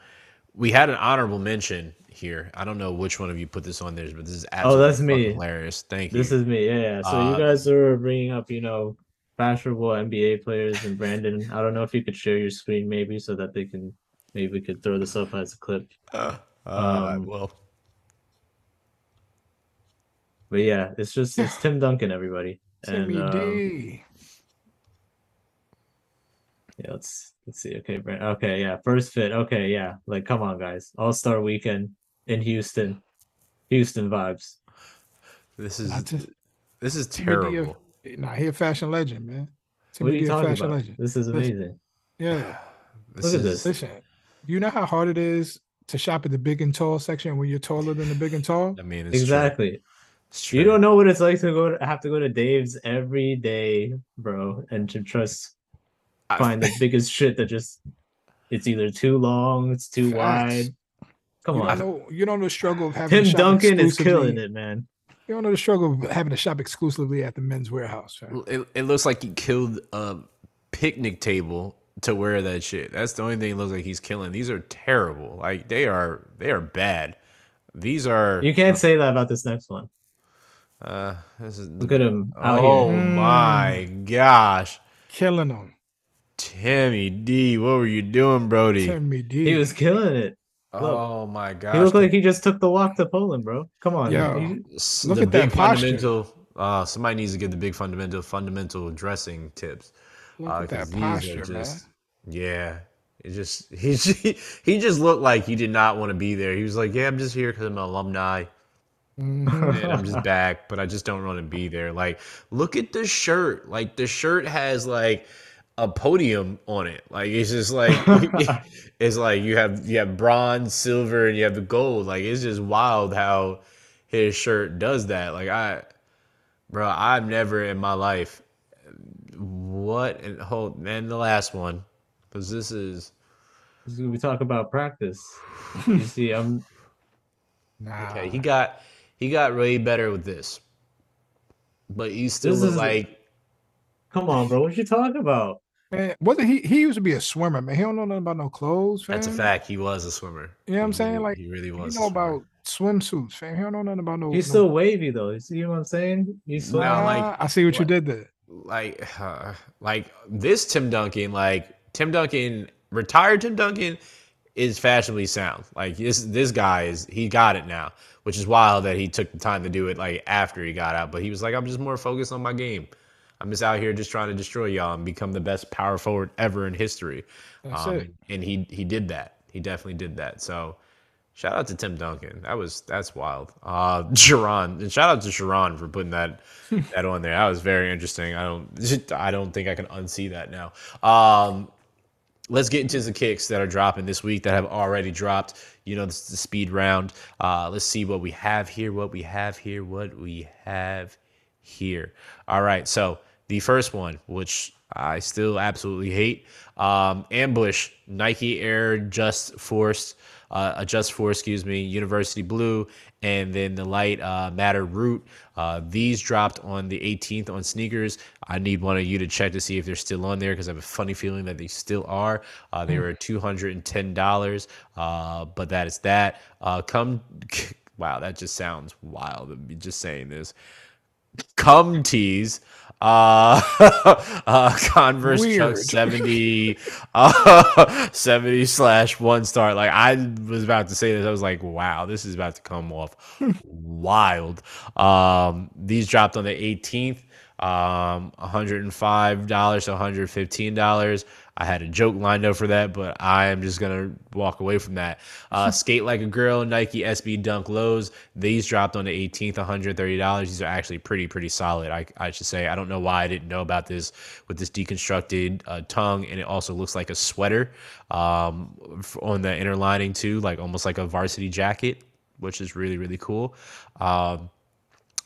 we had an honorable mention here. I don't know which one of you put this on there, but this is absolutely Oh, that's me. hilarious. Thank you. This is me. Yeah, yeah. So Uh, you guys are bringing up, you know, fashionable NBA players and Brandon. I don't know if you could share your screen maybe so that they can maybe we could throw this up as a clip. uh, um, well, But yeah, it's just it's Tim Duncan, everybody. And Timmy um, D. yeah, let's let's see. Okay, Brent. okay, yeah, first fit. Okay, yeah, like come on, guys, All Star Weekend in Houston, Houston vibes. this is just- this is Timmy D a- terrible. Nah, he a fashion legend, man. What are you talking about? legend. This is amazing. Yeah. This Look at this. Listen, you know how hard it is to shop at the big and tall section when you're taller than the big and tall? I mean, it's true. Exactly. You don't know what it's like to go to, have to go to Dave's every day, bro, and to just I- find the biggest shit that just it's either too long, it's too Facts. wide. Come You on. know you don't know the struggle of having Tim shop Duncan is killing it, man. You don't know the struggle of having to shop exclusively at the Men's Wearhouse. fam. It, it looks like he killed a picnic table to wear that shit. That's the only thing it looks like he's killing. These are terrible. Like they are they are bad. These are You can't say that about this next one. Uh this is Look at him out Oh here. my gosh. Killing him. Timmy D, what were you doing, Brody? Timmy D. He was killing it. oh my gosh. He looked like he just took the walk to Poland, bro. Come on. Yo. You- S- Look the at that big posture. fundamental uh somebody needs to give the big fundamental fundamental dressing tips. Look Uh, at 'cause that these are posture, man. Yeah. It just he he just looked like he did not want to be there. He was like, "Yeah, I'm just here because I'm an alumni, Mhm. and I'm just back, but I just don't want to be there." Like, look at the shirt. Like the shirt has like a podium on it. Like it's just like it's like you have you have bronze, silver, and you have the gold. Like it's just wild how his shirt does that. Like I, bro, I've never in my life. What and hold man, the last one because this is we talk about practice. You see, I'm Nah. okay. He got he got way better with this, but he still This look is- like come on, bro. What you talking about? Man, wasn't he? He used to be a swimmer, man. He don't know nothing about no clothes, fam. that's a fact. He was a swimmer. You know what I'm He saying? Like, he really was. a know about swimsuits, fam. He don't know nothing about no. He's no- still wavy though. You see what I'm saying? He's No, swag. like- Nah, I see what you did there. like uh, like this Tim Duncan, like Tim Duncan, retired Tim Duncan is fashionably sound. Like this this guy is he got it now, which is wild that he took the time to do it like after he got out. But he was like, I'm just more focused on my game. I'm just out here just trying to destroy y'all and become the best power forward ever in history. Um, and he he did that. He definitely did that. So shout out to Tim Duncan. That was that's wild. Uh Sharon and shout out to Sharon for putting that that on there. That was very interesting. I don't I don't think I can unsee that now. Um let's get into the kicks that are dropping this week that have already dropped. You know, this is the speed round. Uh, let's see what we have here, what we have here, what we have here. All right. So the first one, which I still absolutely hate, um, ambush Nike Air Just Force, uh, Adjust Force, excuse me, University Blue, and then the light uh, Madder Root. Uh, these dropped on the 18th on sneakers. I need one of you to check to see if they're still on there because I have a funny feeling that they still are. Uh, they were and ten dollars, uh, but that is that. Uh, come, wow, that just sounds wild. Just saying this. Come tease. Uh, uh, Converse Chuck 70, uh, 70 slash one star. Like I was about to say this. I was like, wow, this is about to come off wild. Um, these dropped on the 18th. Um, $105 to $115. I had a joke lined up for that, but I am just gonna walk away from that. Uh, Skate like a girl, Nike SB Dunk lows. These dropped on the 18th, $130. These are actually pretty, pretty solid. I, I should say. I don't know why I didn't know about this with this deconstructed uh, tongue, and it also looks like a sweater um, on the inner lining too, like almost like a varsity jacket, which is really, really cool. Um,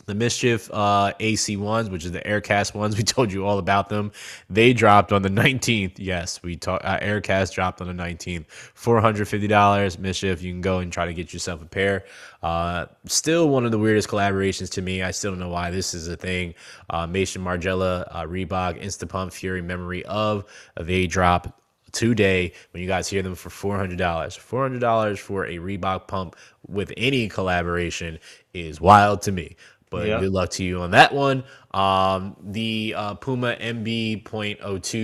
the Mischief uh, AC ones, which is the Aircast ones, we told you all about them. They dropped on the 19th. Yes, we talked. Uh, Aircast dropped on the 19th. Four hundred fifty dollars. Mischief, you can go and try to get yourself a pair. Uh, still one of the weirdest collaborations to me. I still don't know why this is a thing. Uh, Maison Margiela, uh, Reebok, Instapump, Fury, Memory of. They drop today when you guys hear them for $400 $400 for a reebok pump with any collaboration is wild to me but Yeah. good luck to you on that one um, the uh, puma mb.02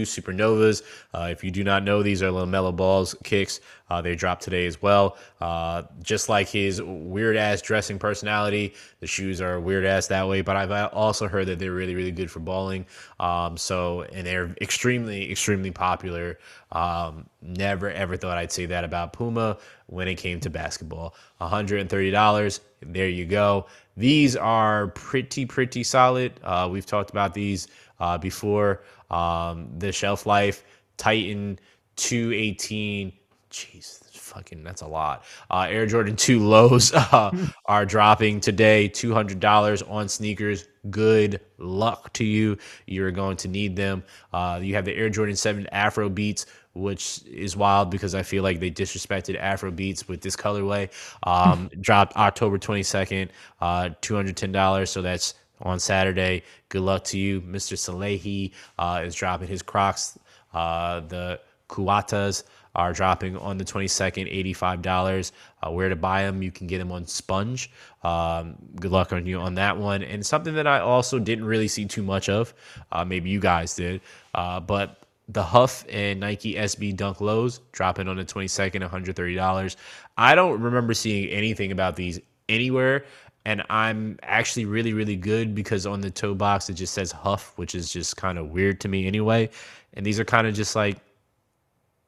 supernovas uh, if you do not know these are LaMelo Ball's kicks uh, they dropped today as well uh, just like his weird ass dressing personality the shoes are weird ass that way but i've also heard that they're really really good for balling um, so and they're extremely extremely popular um, never ever thought I'd say that about Puma when it came to basketball. $130. There you go. These are pretty, pretty solid. Uh, we've talked about these uh, before. Um, the shelf life, Titan 218. Jeez, fucking, that's a lot. Uh, Air Jordan 2 lows uh, are dropping today. $200 on sneakers. Good luck to you. You're going to need them. Uh, you have the Air Jordan 7 Afro Beats, which is wild because I feel like they disrespected Afro Beats with this colorway. Um, dropped October 22nd, uh, $210. So that's on Saturday. Good luck to you. Mr. Salehe uh, is dropping his Crocs. Uh, the Kuatas are dropping on the 22nd, $85. Uh, where to buy them? You can get them on Spunge. Um, good luck on you on that one. And something that I also didn't really see too much of, uh, maybe you guys did, uh, but the HUF and Nike SB Dunk Lows dropping on the 22nd, $130. I don't remember seeing anything about these anywhere. And I'm actually really, really good because on the toe box it just says HUF, which is just kind of weird to me anyway. And these are kind of just like,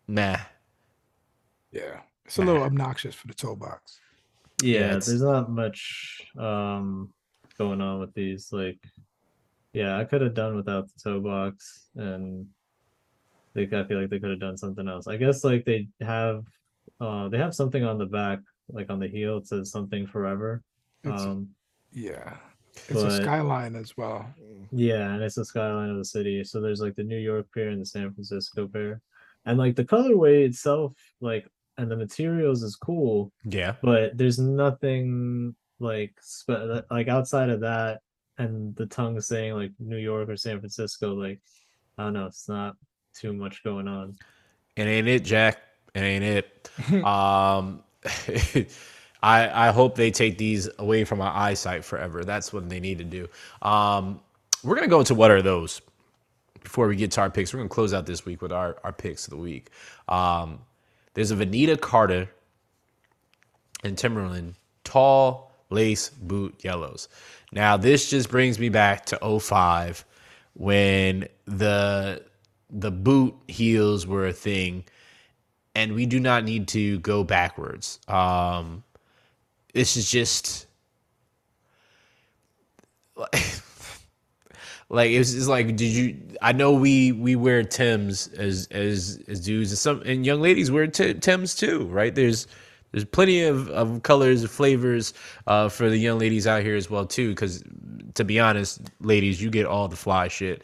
meh. Yeah, it's a little obnoxious for the toe box. Yeah, it's- there's not much um going on with these. Like, yeah, I could have done without the toe box, and they I feel like they could have done something else. I guess like they have uh they have something on the back, like on the heel, it says something forever. It's- Um Yeah. It's a skyline as well. yeah, and it's the skyline of the city. So there's like the New York pair and the San Francisco pair. And like the colorway itself, like and the materials is cool, Yeah. but there's nothing like spe- like outside of that and the tongue saying like New York or San Francisco, like I don't know, it's not too much going on. It ain't it, Jack. It ain't it. um, I I hope they take these away from our eyesight forever. That's what they need to do. Um, we're gonna go into what are those before we get to our picks. We're gonna close out this week with our our picks of the week. Um, there's a Veneda Carter and Timberland tall lace boot yellows. Now this just brings me back to 05 when the the boot heels were a thing and we do not need to go backwards. Um this is just like it's, it's like did you i know we we wear tims as as as dudes and some and young ladies wear t- tims too right there's there's plenty of, of colors and flavors uh, for the young ladies out here as well too because to be honest ladies you get all the fly shit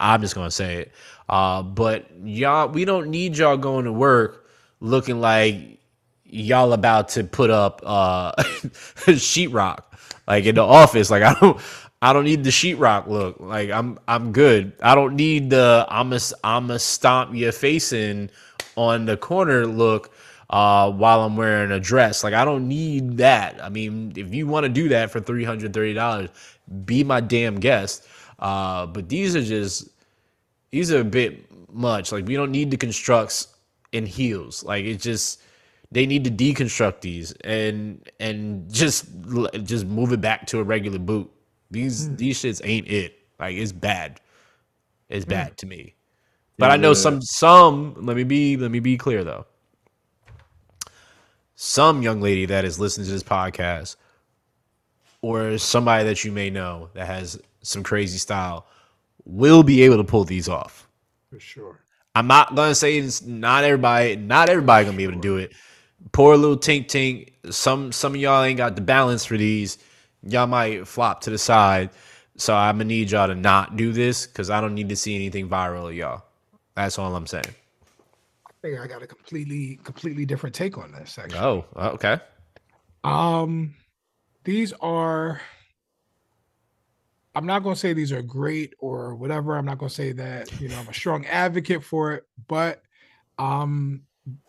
i'm just gonna say it. Uh, but y'all we don't need y'all going to work looking like y'all about to put up uh sheetrock like in the office. Like i don't i don't need the sheetrock look. Like i'm i'm good. I don't need the i'm a i'm a stomp your face in on the corner look uh while i'm wearing a dress. Like i don't need that. I mean if you want to do that for $330 be my damn guest uh but these are just these are a bit much. Like we don't need to construct in heels. Like it just they need to deconstruct these and and just just move it back to a regular boot. These these shits ain't it. Like it's bad. It's bad to me. But I know Yeah. some some let me be let me be clear though. Some young lady that is listening to this podcast or somebody that you may know that has some crazy style will be able to pull these off. For sure. I'm not gonna say it's not everybody, not everybody gonna be able to do it. Poor little tink tink. Some some of y'all ain't got the balance for these. Y'all might flop to the side. So I'm gonna need y'all to not do this because I don't need to see anything viral, of y'all. That's all I'm saying. I think I got a completely completely different take on this actually. Oh, okay. Um, these are. I'm not going to say these are great or whatever. I'm not going to say that you know I'm a strong advocate for it, but um,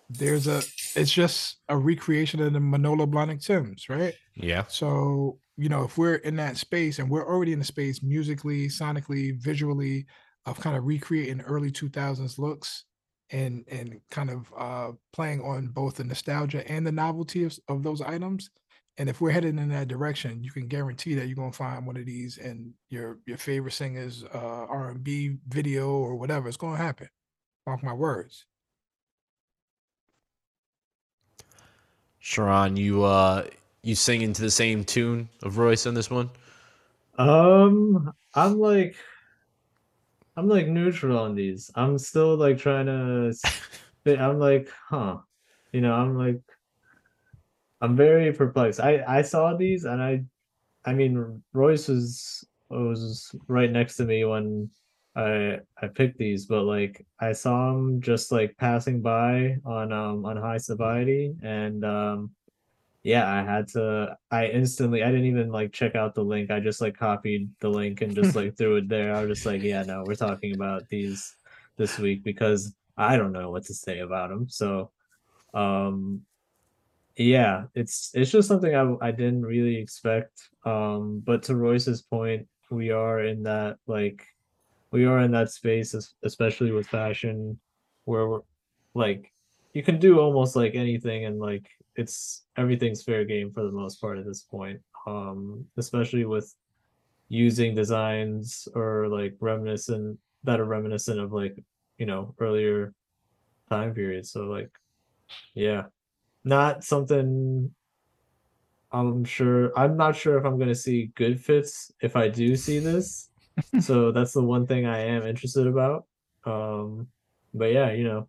there's a. It's just a recreation of the Manolo Blahnik Tims, right? Yeah. So you know, if we're in that space and we're already in the space musically, sonically, visually, of kind of recreating early 2000s looks and and kind of uh playing on both the nostalgia and the novelty of, of those items and if we're headed in that direction you can guarantee that you're going to find one of these in your your favorite singer's uh r&b video or whatever it's going to happen mark my words Sharon, you uh you singing to the same tune of Royce on this one? Um, I'm like, I'm like neutral on these. I'm still like trying to. I'm like, huh, you know, I'm like, I'm very perplexed. I I saw these and I, I mean, Royce was was right next to me when I I picked these, but like I saw him just like passing by on um on Highsnobiety and um yeah, I had to. I instantly. I didn't even like check out the link. I just like copied the link and just like threw it there. I was just like, yeah, no, we're talking about these this week because I don't know what to say about them. So, um, yeah, it's it's just something I I didn't really expect. Um, but to Royce's point, we are in that like we are in that space, especially with fashion, where we're like you can do almost like anything and like it's everything's fair game for the most part at this point um especially with using designs or like reminiscent that are reminiscent of like you know earlier time periods so like yeah not something i'm sure i'm not sure if i'm going to see good fits if i do see this so that's the one thing i am interested about um but yeah, you know,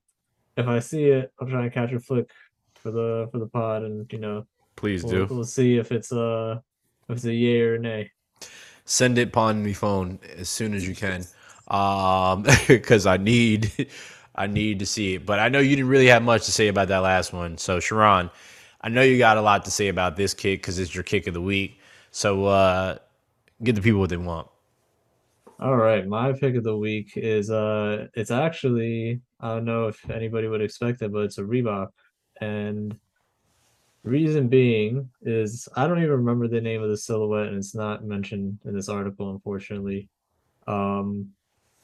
if I see it, I'll try and catch a flick for the for the pod, and you know, Please we'll, do. we'll see if it's a if it's a yay or a nay. Send it upon me phone as soon as you can, um, because I need I need to see it. But I know you didn't really have much to say about that last one. So Sharon, I know you got a lot to say about this kick because it's your kick of the week. So uh, give the people what they want. All right, my pick of the week is uh it's actually I don't know if anybody would expect it, but it's a Reebok. And reason being is I don't even remember the name of the silhouette and it's not mentioned in this article, unfortunately. Um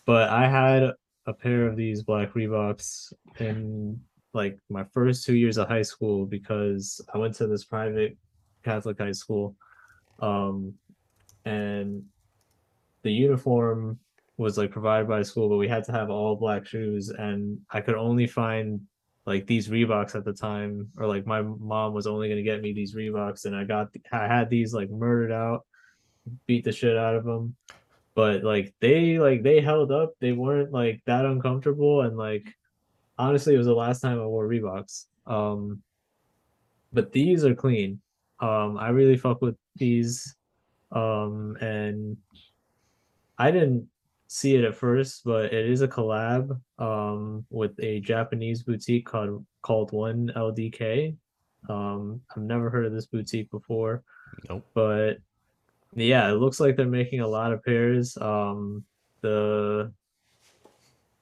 but I had a pair of these black Reeboks in like my first two years of high school because I went to this private Catholic high school. Um and the uniform was like provided by school, but we had to have all black shoes, and I could only find like these Reeboks at the time, or like my mom was only gonna get me these Reeboks, and I got I had these like murdered out, beat the shit out of them, but like they like they held up, they weren't like that uncomfortable, and like honestly, it was the last time I wore Reeboks. Um, but these are clean. Um, I really fuck with these. Um, and I didn't see it at first, but it is a collab um with a Japanese boutique called called One LDK. Um, I've never heard of this boutique before, Nope. but yeah, it looks like they're making a lot of pairs. Um, the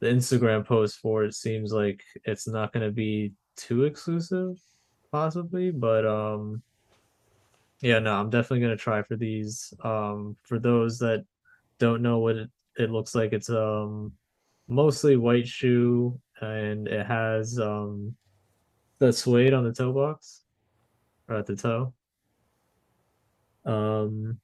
the Instagram post for it seems like it's not going to be too exclusive, possibly, but um, yeah, no, I'm definitely gonna try for these. Um, for those that don't know what it, it looks like, it's um mostly white shoe and it has um the suede on the toe box or at the toe. Um,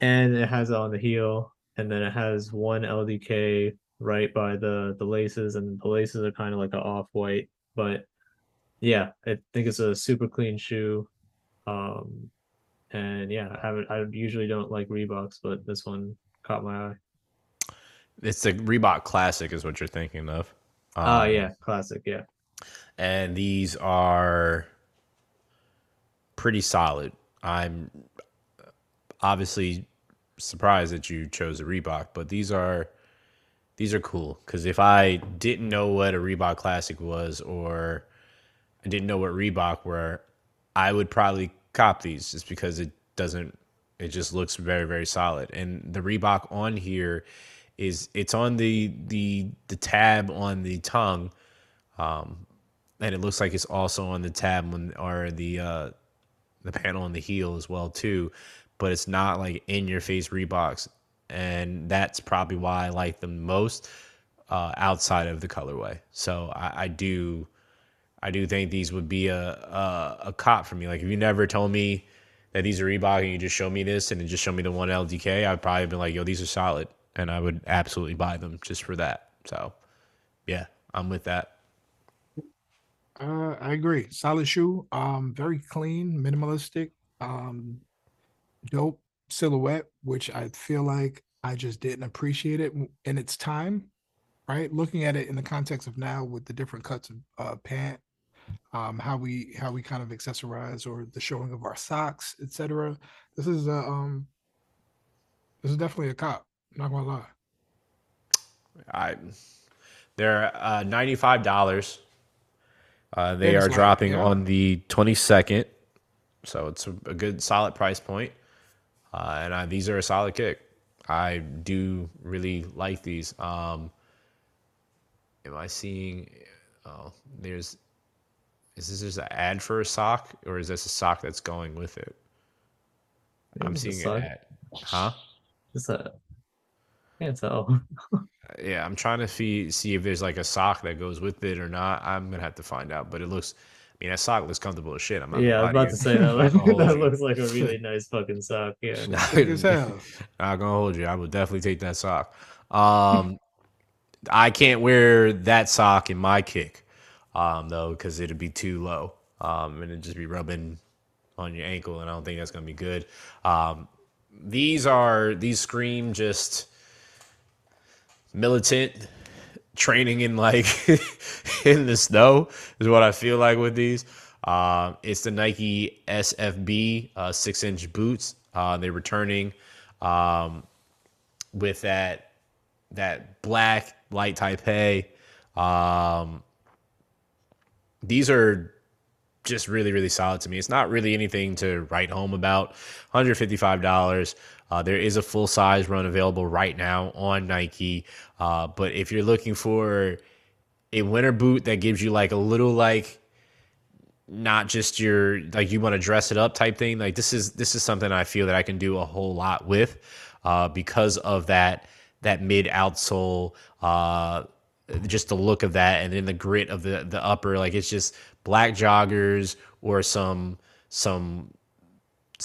and it has it on the heel, and then it has one LDK right by the the laces, and the laces are kind of like an off white, but yeah, I think it's a super clean shoe. Um, and yeah, I haven't. I usually don't like Reeboks, but this one caught my eye. It's the Reebok Classic, is what you're thinking of. Oh Um, yeah, classic. Yeah, and these are pretty solid. I'm obviously surprised that you chose a Reebok, but these are these are cool because if I didn't know what a Reebok Classic was or I didn't know what Reebok were, I would probably cop these just because it doesn't it just looks very very solid. And the Reebok on here is it's on the the the tab on the tongue um and it looks like it's also on the tab when or the uh the panel on the heel as well too but it's not like in your face Reeboks and that's probably why I like them most uh outside of the colorway so I, I do I do think these would be a, a a cop for me like if you never told me that these are Reebok and you just show me this and then just show me the one LDK I'd probably been like yo these are solid and I would absolutely buy them just for that so yeah I'm with that Uh, I agree. Solid shoe. Um, very clean, minimalistic. Um, dope silhouette, which I feel like I just didn't appreciate it in its time. Right, looking at it in the context of now with the different cuts of uh, pant, um, how we how we kind of accessorize or the showing of our socks, etc. This is a um, this is definitely a cop. Not gonna lie. I they're uh, ninety five dollars. Uh, they are like, dropping yeah. on the twenty second, so it's a, a good solid price point. Uh, and I, these are a solid kick. I do really like these. Um, am I seeing? Oh, there's. Is this just an ad for a sock, or is this a sock that's going with it? I'm seeing an ad. Huh? It's a can't tell. Yeah, I'm trying to see see if there's like a sock that goes with it or not. I'm gonna have to find out. But it looks, I mean, that sock looks comfortable as shit. I'm not. yeah, I gonna was lie about to to say that. Like, that looks like a really nice fucking sock. Yeah. Thick as. Not gonna hold you. I would definitely take that sock. Um, I can't wear that sock in my kick, um, though, because it'd be too low, um, and it'd just be rubbing on your ankle, and I don't think that's gonna be good. Um, these are these scream just militant training in like in the snow is what I feel like with these. Um, it's the Nike SFB uh, six inch boots. Uh, they're returning um, with that that black light Taipei. Um, these are just really really solid to me. It's not really anything to write home about. Hundred fifty five dollars. Uh, there is a full size run available right now on Nike. Uh, but if you're looking for a winter boot that gives you like a little like not just your like you want to dress it up type thing like this is this is something i feel that i can do a whole lot with uh, because of that that mid outsole uh, just the look of that and then the grit of the the upper like it's just black joggers or some some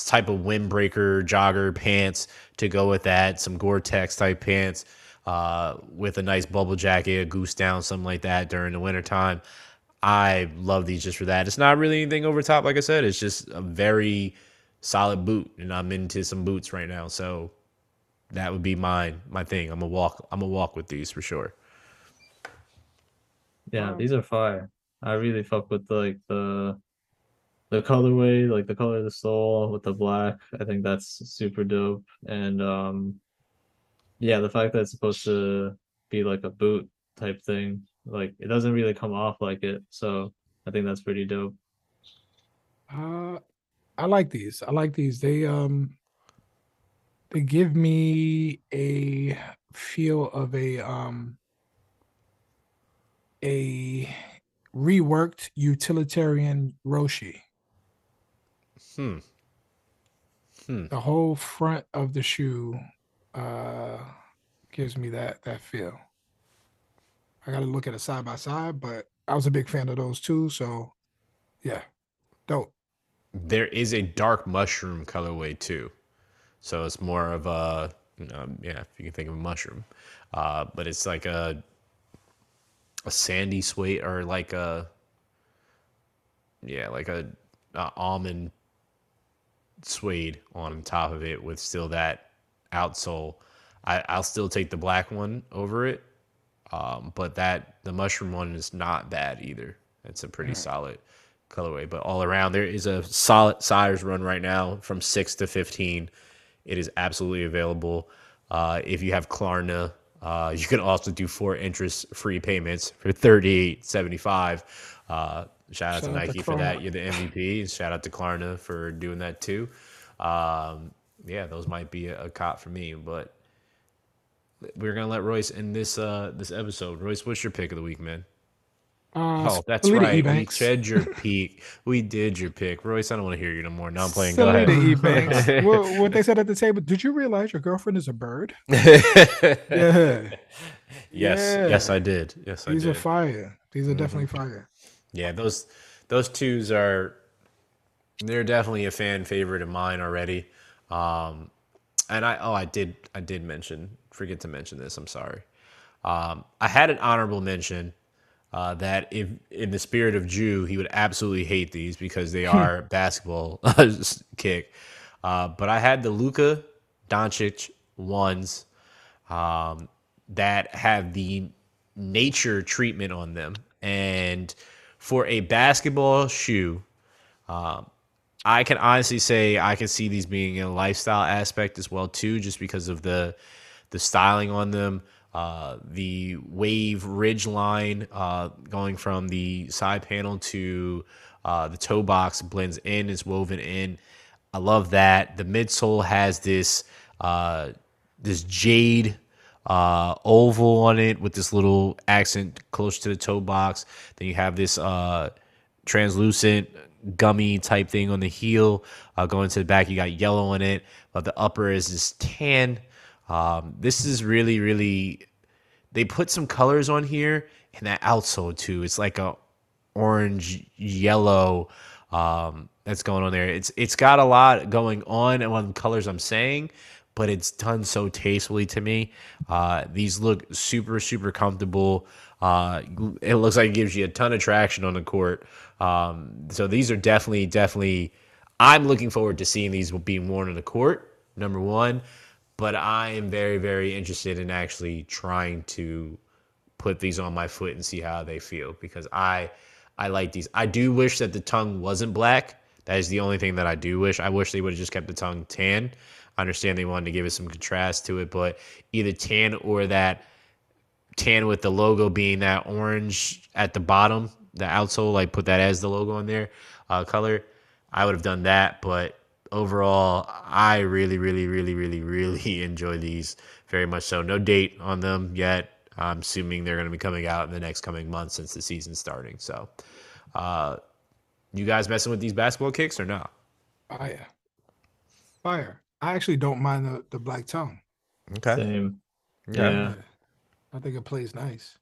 type of windbreaker jogger pants to go with that some gore-tex type pants uh, with a nice bubble jacket a goose down something like that during the wintertime. I love these just for that. It's not really anything over top like i said it's just a very solid boot and i'm into some boots right now so that would be my my thing. I'm gonna walk i'm gonna walk with these for sure. Yeah, these are fire. I really fuck with like the the colorway, like the color of the sole with the black. I think that's super dope. And um yeah, the fact that it's supposed to be like a boot type thing, like it doesn't really come off like it. So I think that's pretty dope. Uh, I like these. I like these. They um they give me a feel of a um a reworked utilitarian Roshe. Hmm The whole front of the shoe uh gives me that that feel. I got to look at it side by side, but I was a big fan of those too. So, yeah, dope. there is a dark mushroom colorway too so it's more of a um, yeah if you can think of a mushroom uh, but it's like a a sandy suede or like a yeah like a, a almond suede on top of it with still that outsole. I, i'll still take the black one over it um, but that the mushroom one is not bad either. It's a pretty solid colorway but all around there is a solid size run right now from 6 to 15 it is absolutely available. Uh, if you have klarna uh, you can also do four interest free payments for 38.75 uh, shout out Shout to out to nike for that you're the mvp shout out to klarna for doing that too um, yeah those might be a, a cop for me but we're gonna let royce end this uh this episode royce what's your pick of the week man Uh, Oh, that's Salita right. We said your peak. We did your pick. Royce, I don't want to hear you no more. Now I'm playing. Go Salita ahead. Ebanks. what, what they said at the table. Did you realize your girlfriend is a bird? yes. Yeah, Yes, Yeah. I did. Yes, I these did. are fire. These are Mm-hmm. definitely fire. Yeah, those those twos are they're definitely a fan favorite of mine already. Um and I oh I did I did mention forget to mention this, I'm sorry. Um I had an honorable mention uh, that if in the spirit of Jew, he would absolutely hate these because they are basketball kick. Uh, but I had the Luka Doncic ones um, that have the nature treatment on them, and for a basketball shoe, um, I can honestly say I can see these being a lifestyle aspect as well too, just because of the the styling on them, uh, the wave ridge line uh, going from the side panel to uh, the toe box blends in, is woven in. I love that. The midsole has this uh, this jade uh, oval on it with this little accent close to the toe box. Then you have this uh, translucent gummy type thing on the heel uh, going to the back. You got yellow on it, but the upper is this tan. Um, this is really, really. They put some colors on here and that outsole too. It's like a orange yellow um, that's going on there. It's it's got a lot going on and on the colors I'm saying, but it's done so tastefully to me. Uh, these look super super comfortable. Uh, it looks like it gives you a ton of traction on the court. Um, so these are definitely definitely. I'm looking forward to seeing these being worn on the court. Number one, but I am very very interested in actually trying to put these on my foot and see how they feel because I I like these. I do wish that the tongue wasn't black. That is the only thing that I do wish. I wish they would have just kept the tongue tan. I understand they wanted to give it some contrast to it, but either tan or that tan with the logo being that orange at the bottom, the outsole, like put that as the logo on there, uh, color. I would have done that, but overall, I really, really, really, really, really enjoy these very much so. No date on them yet. I'm assuming they're going to be coming out in the next coming months since the season's starting. So, uh, you guys messing with these basketball kicks or not? Fire. Fire. I actually don't mind the, the black tongue. Okay. Same. Okay. Yeah. I think it plays nice.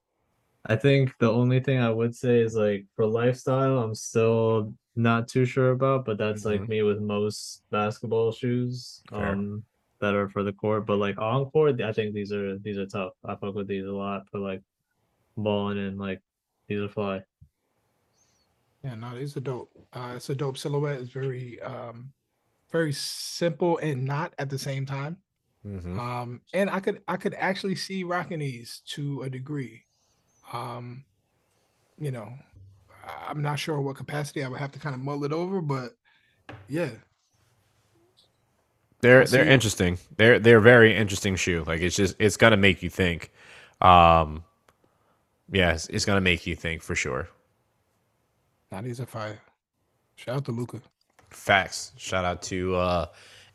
I think the only thing I would say is like for lifestyle, I'm still not too sure about, but that's like Mhm. me with most basketball shoes Fair. um that are for the court. But like on court, I think these are these are tough. I fuck with these a lot for like balling and like these are fly. Yeah, no, these are dope. Uh, it's a dope silhouette. It's very, um, very simple and not at the same time. Mhm. Um, and I could, I could actually see rocking these to a degree. Um, you know, I'm not sure what capacity I would have to kind of mull it over, but yeah, They're they're interesting. They're they're very interesting shoe. Like it's just it's gonna make you think. Um, yes, it's gonna make you think for sure. now these are fire. Shout out to Luka. Facts. Shout out to uh,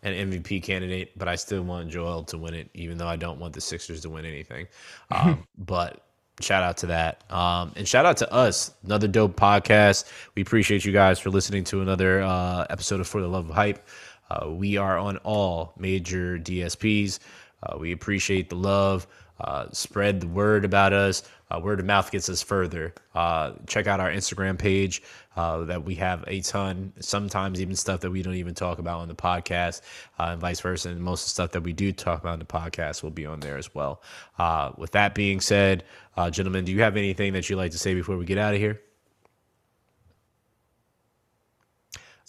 an MVP candidate, but I still want Joel to win it, even though I don't want the Sixers to win anything. Um, but shout out to that. Um, and shout out to us, another dope podcast. We appreciate you guys for listening to another uh, episode of For the Love of Hype. Uh, we are on all major DSPs. Uh, we appreciate the love. Uh, spread the word about us. Uh, word of mouth gets us further. Uh, check out our Instagram page uh, that we have a ton, sometimes even stuff that we don't even talk about on the podcast, uh, and vice versa. And most of the stuff that we do talk about on the podcast will be on there as well. Uh, with that being said, uh, gentlemen, do you have anything that you'd like to say before we get out of here?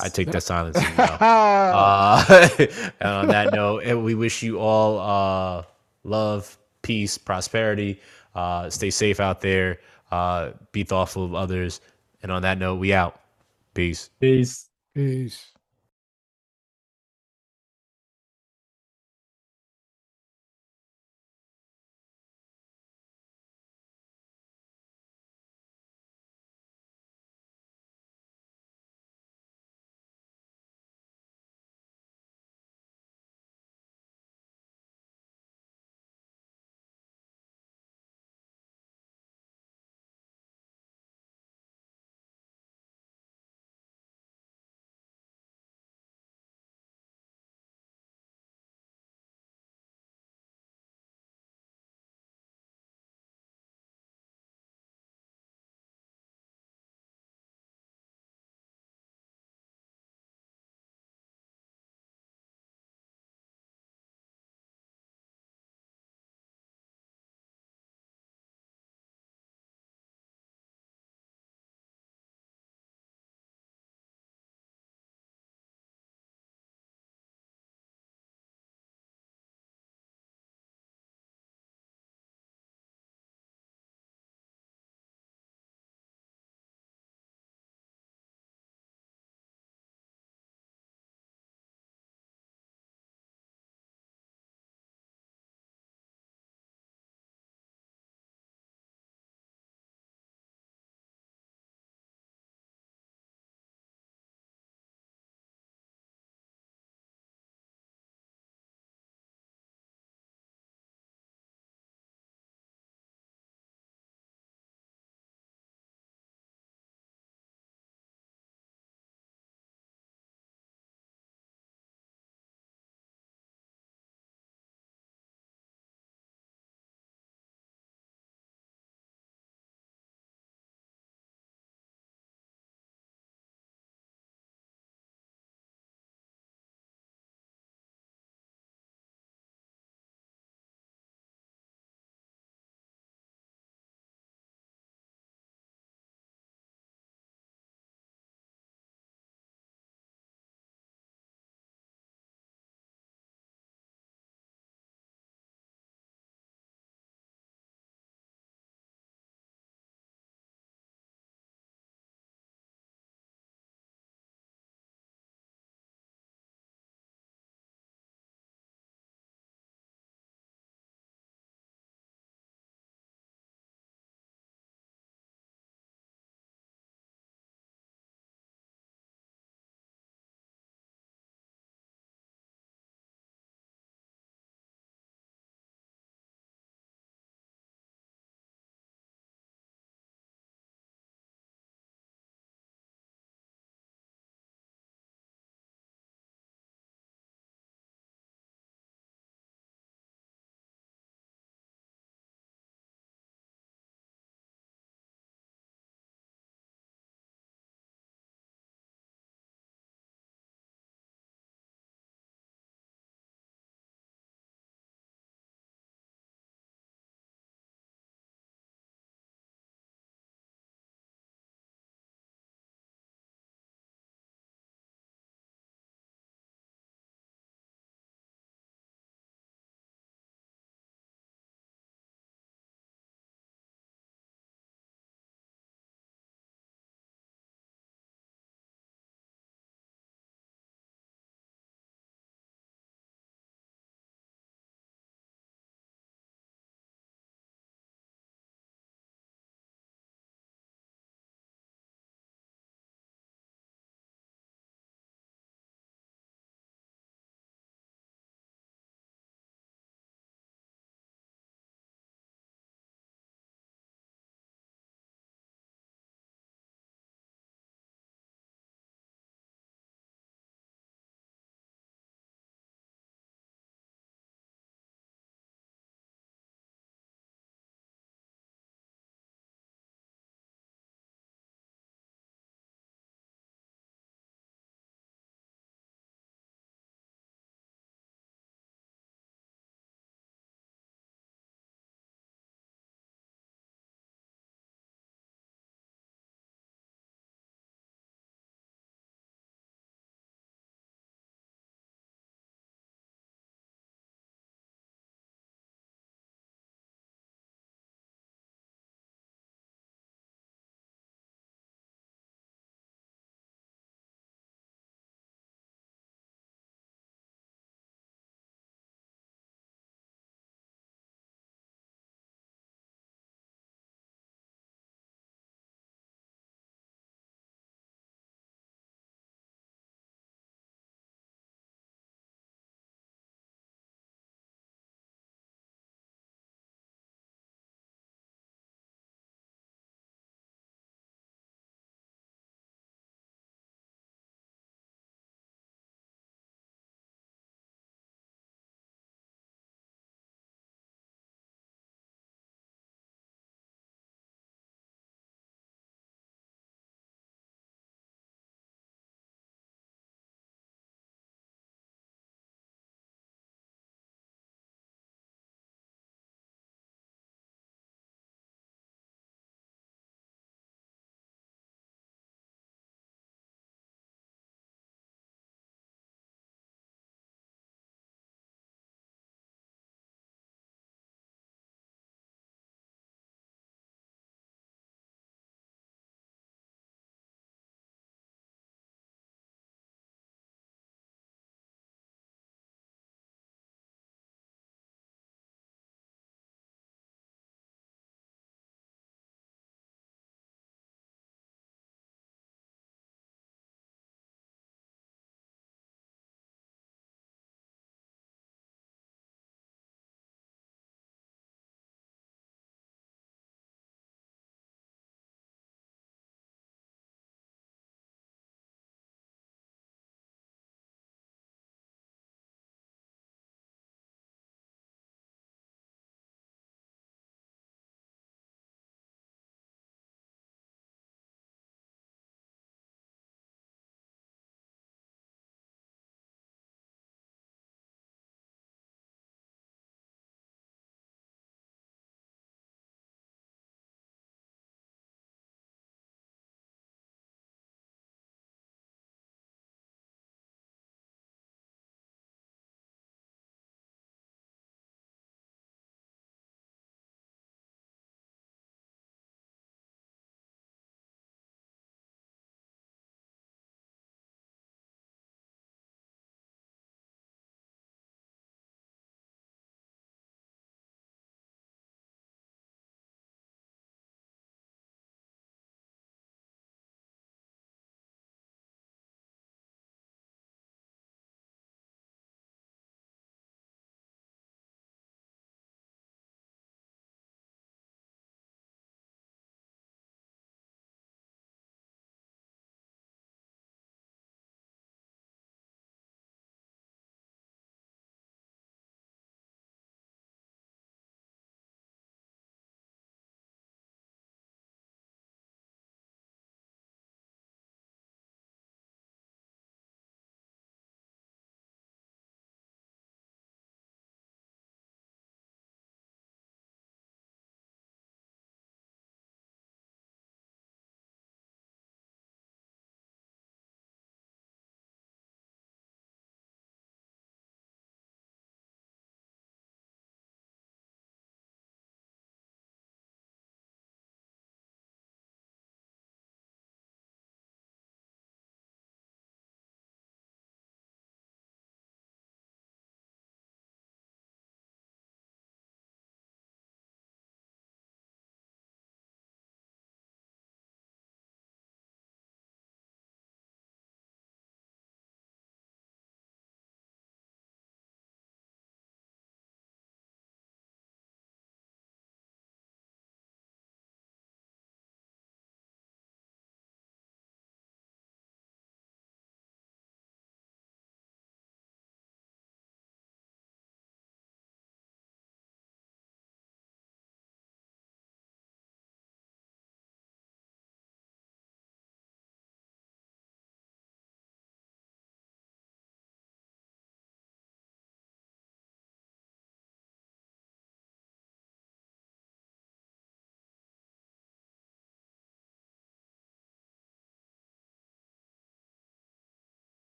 I take that silence. as. Uh, and on that note, we wish you all uh, love, peace, prosperity. Uh, stay safe out there. Uh, be thoughtful of others. And on that note, we out. Peace. Peace. Peace.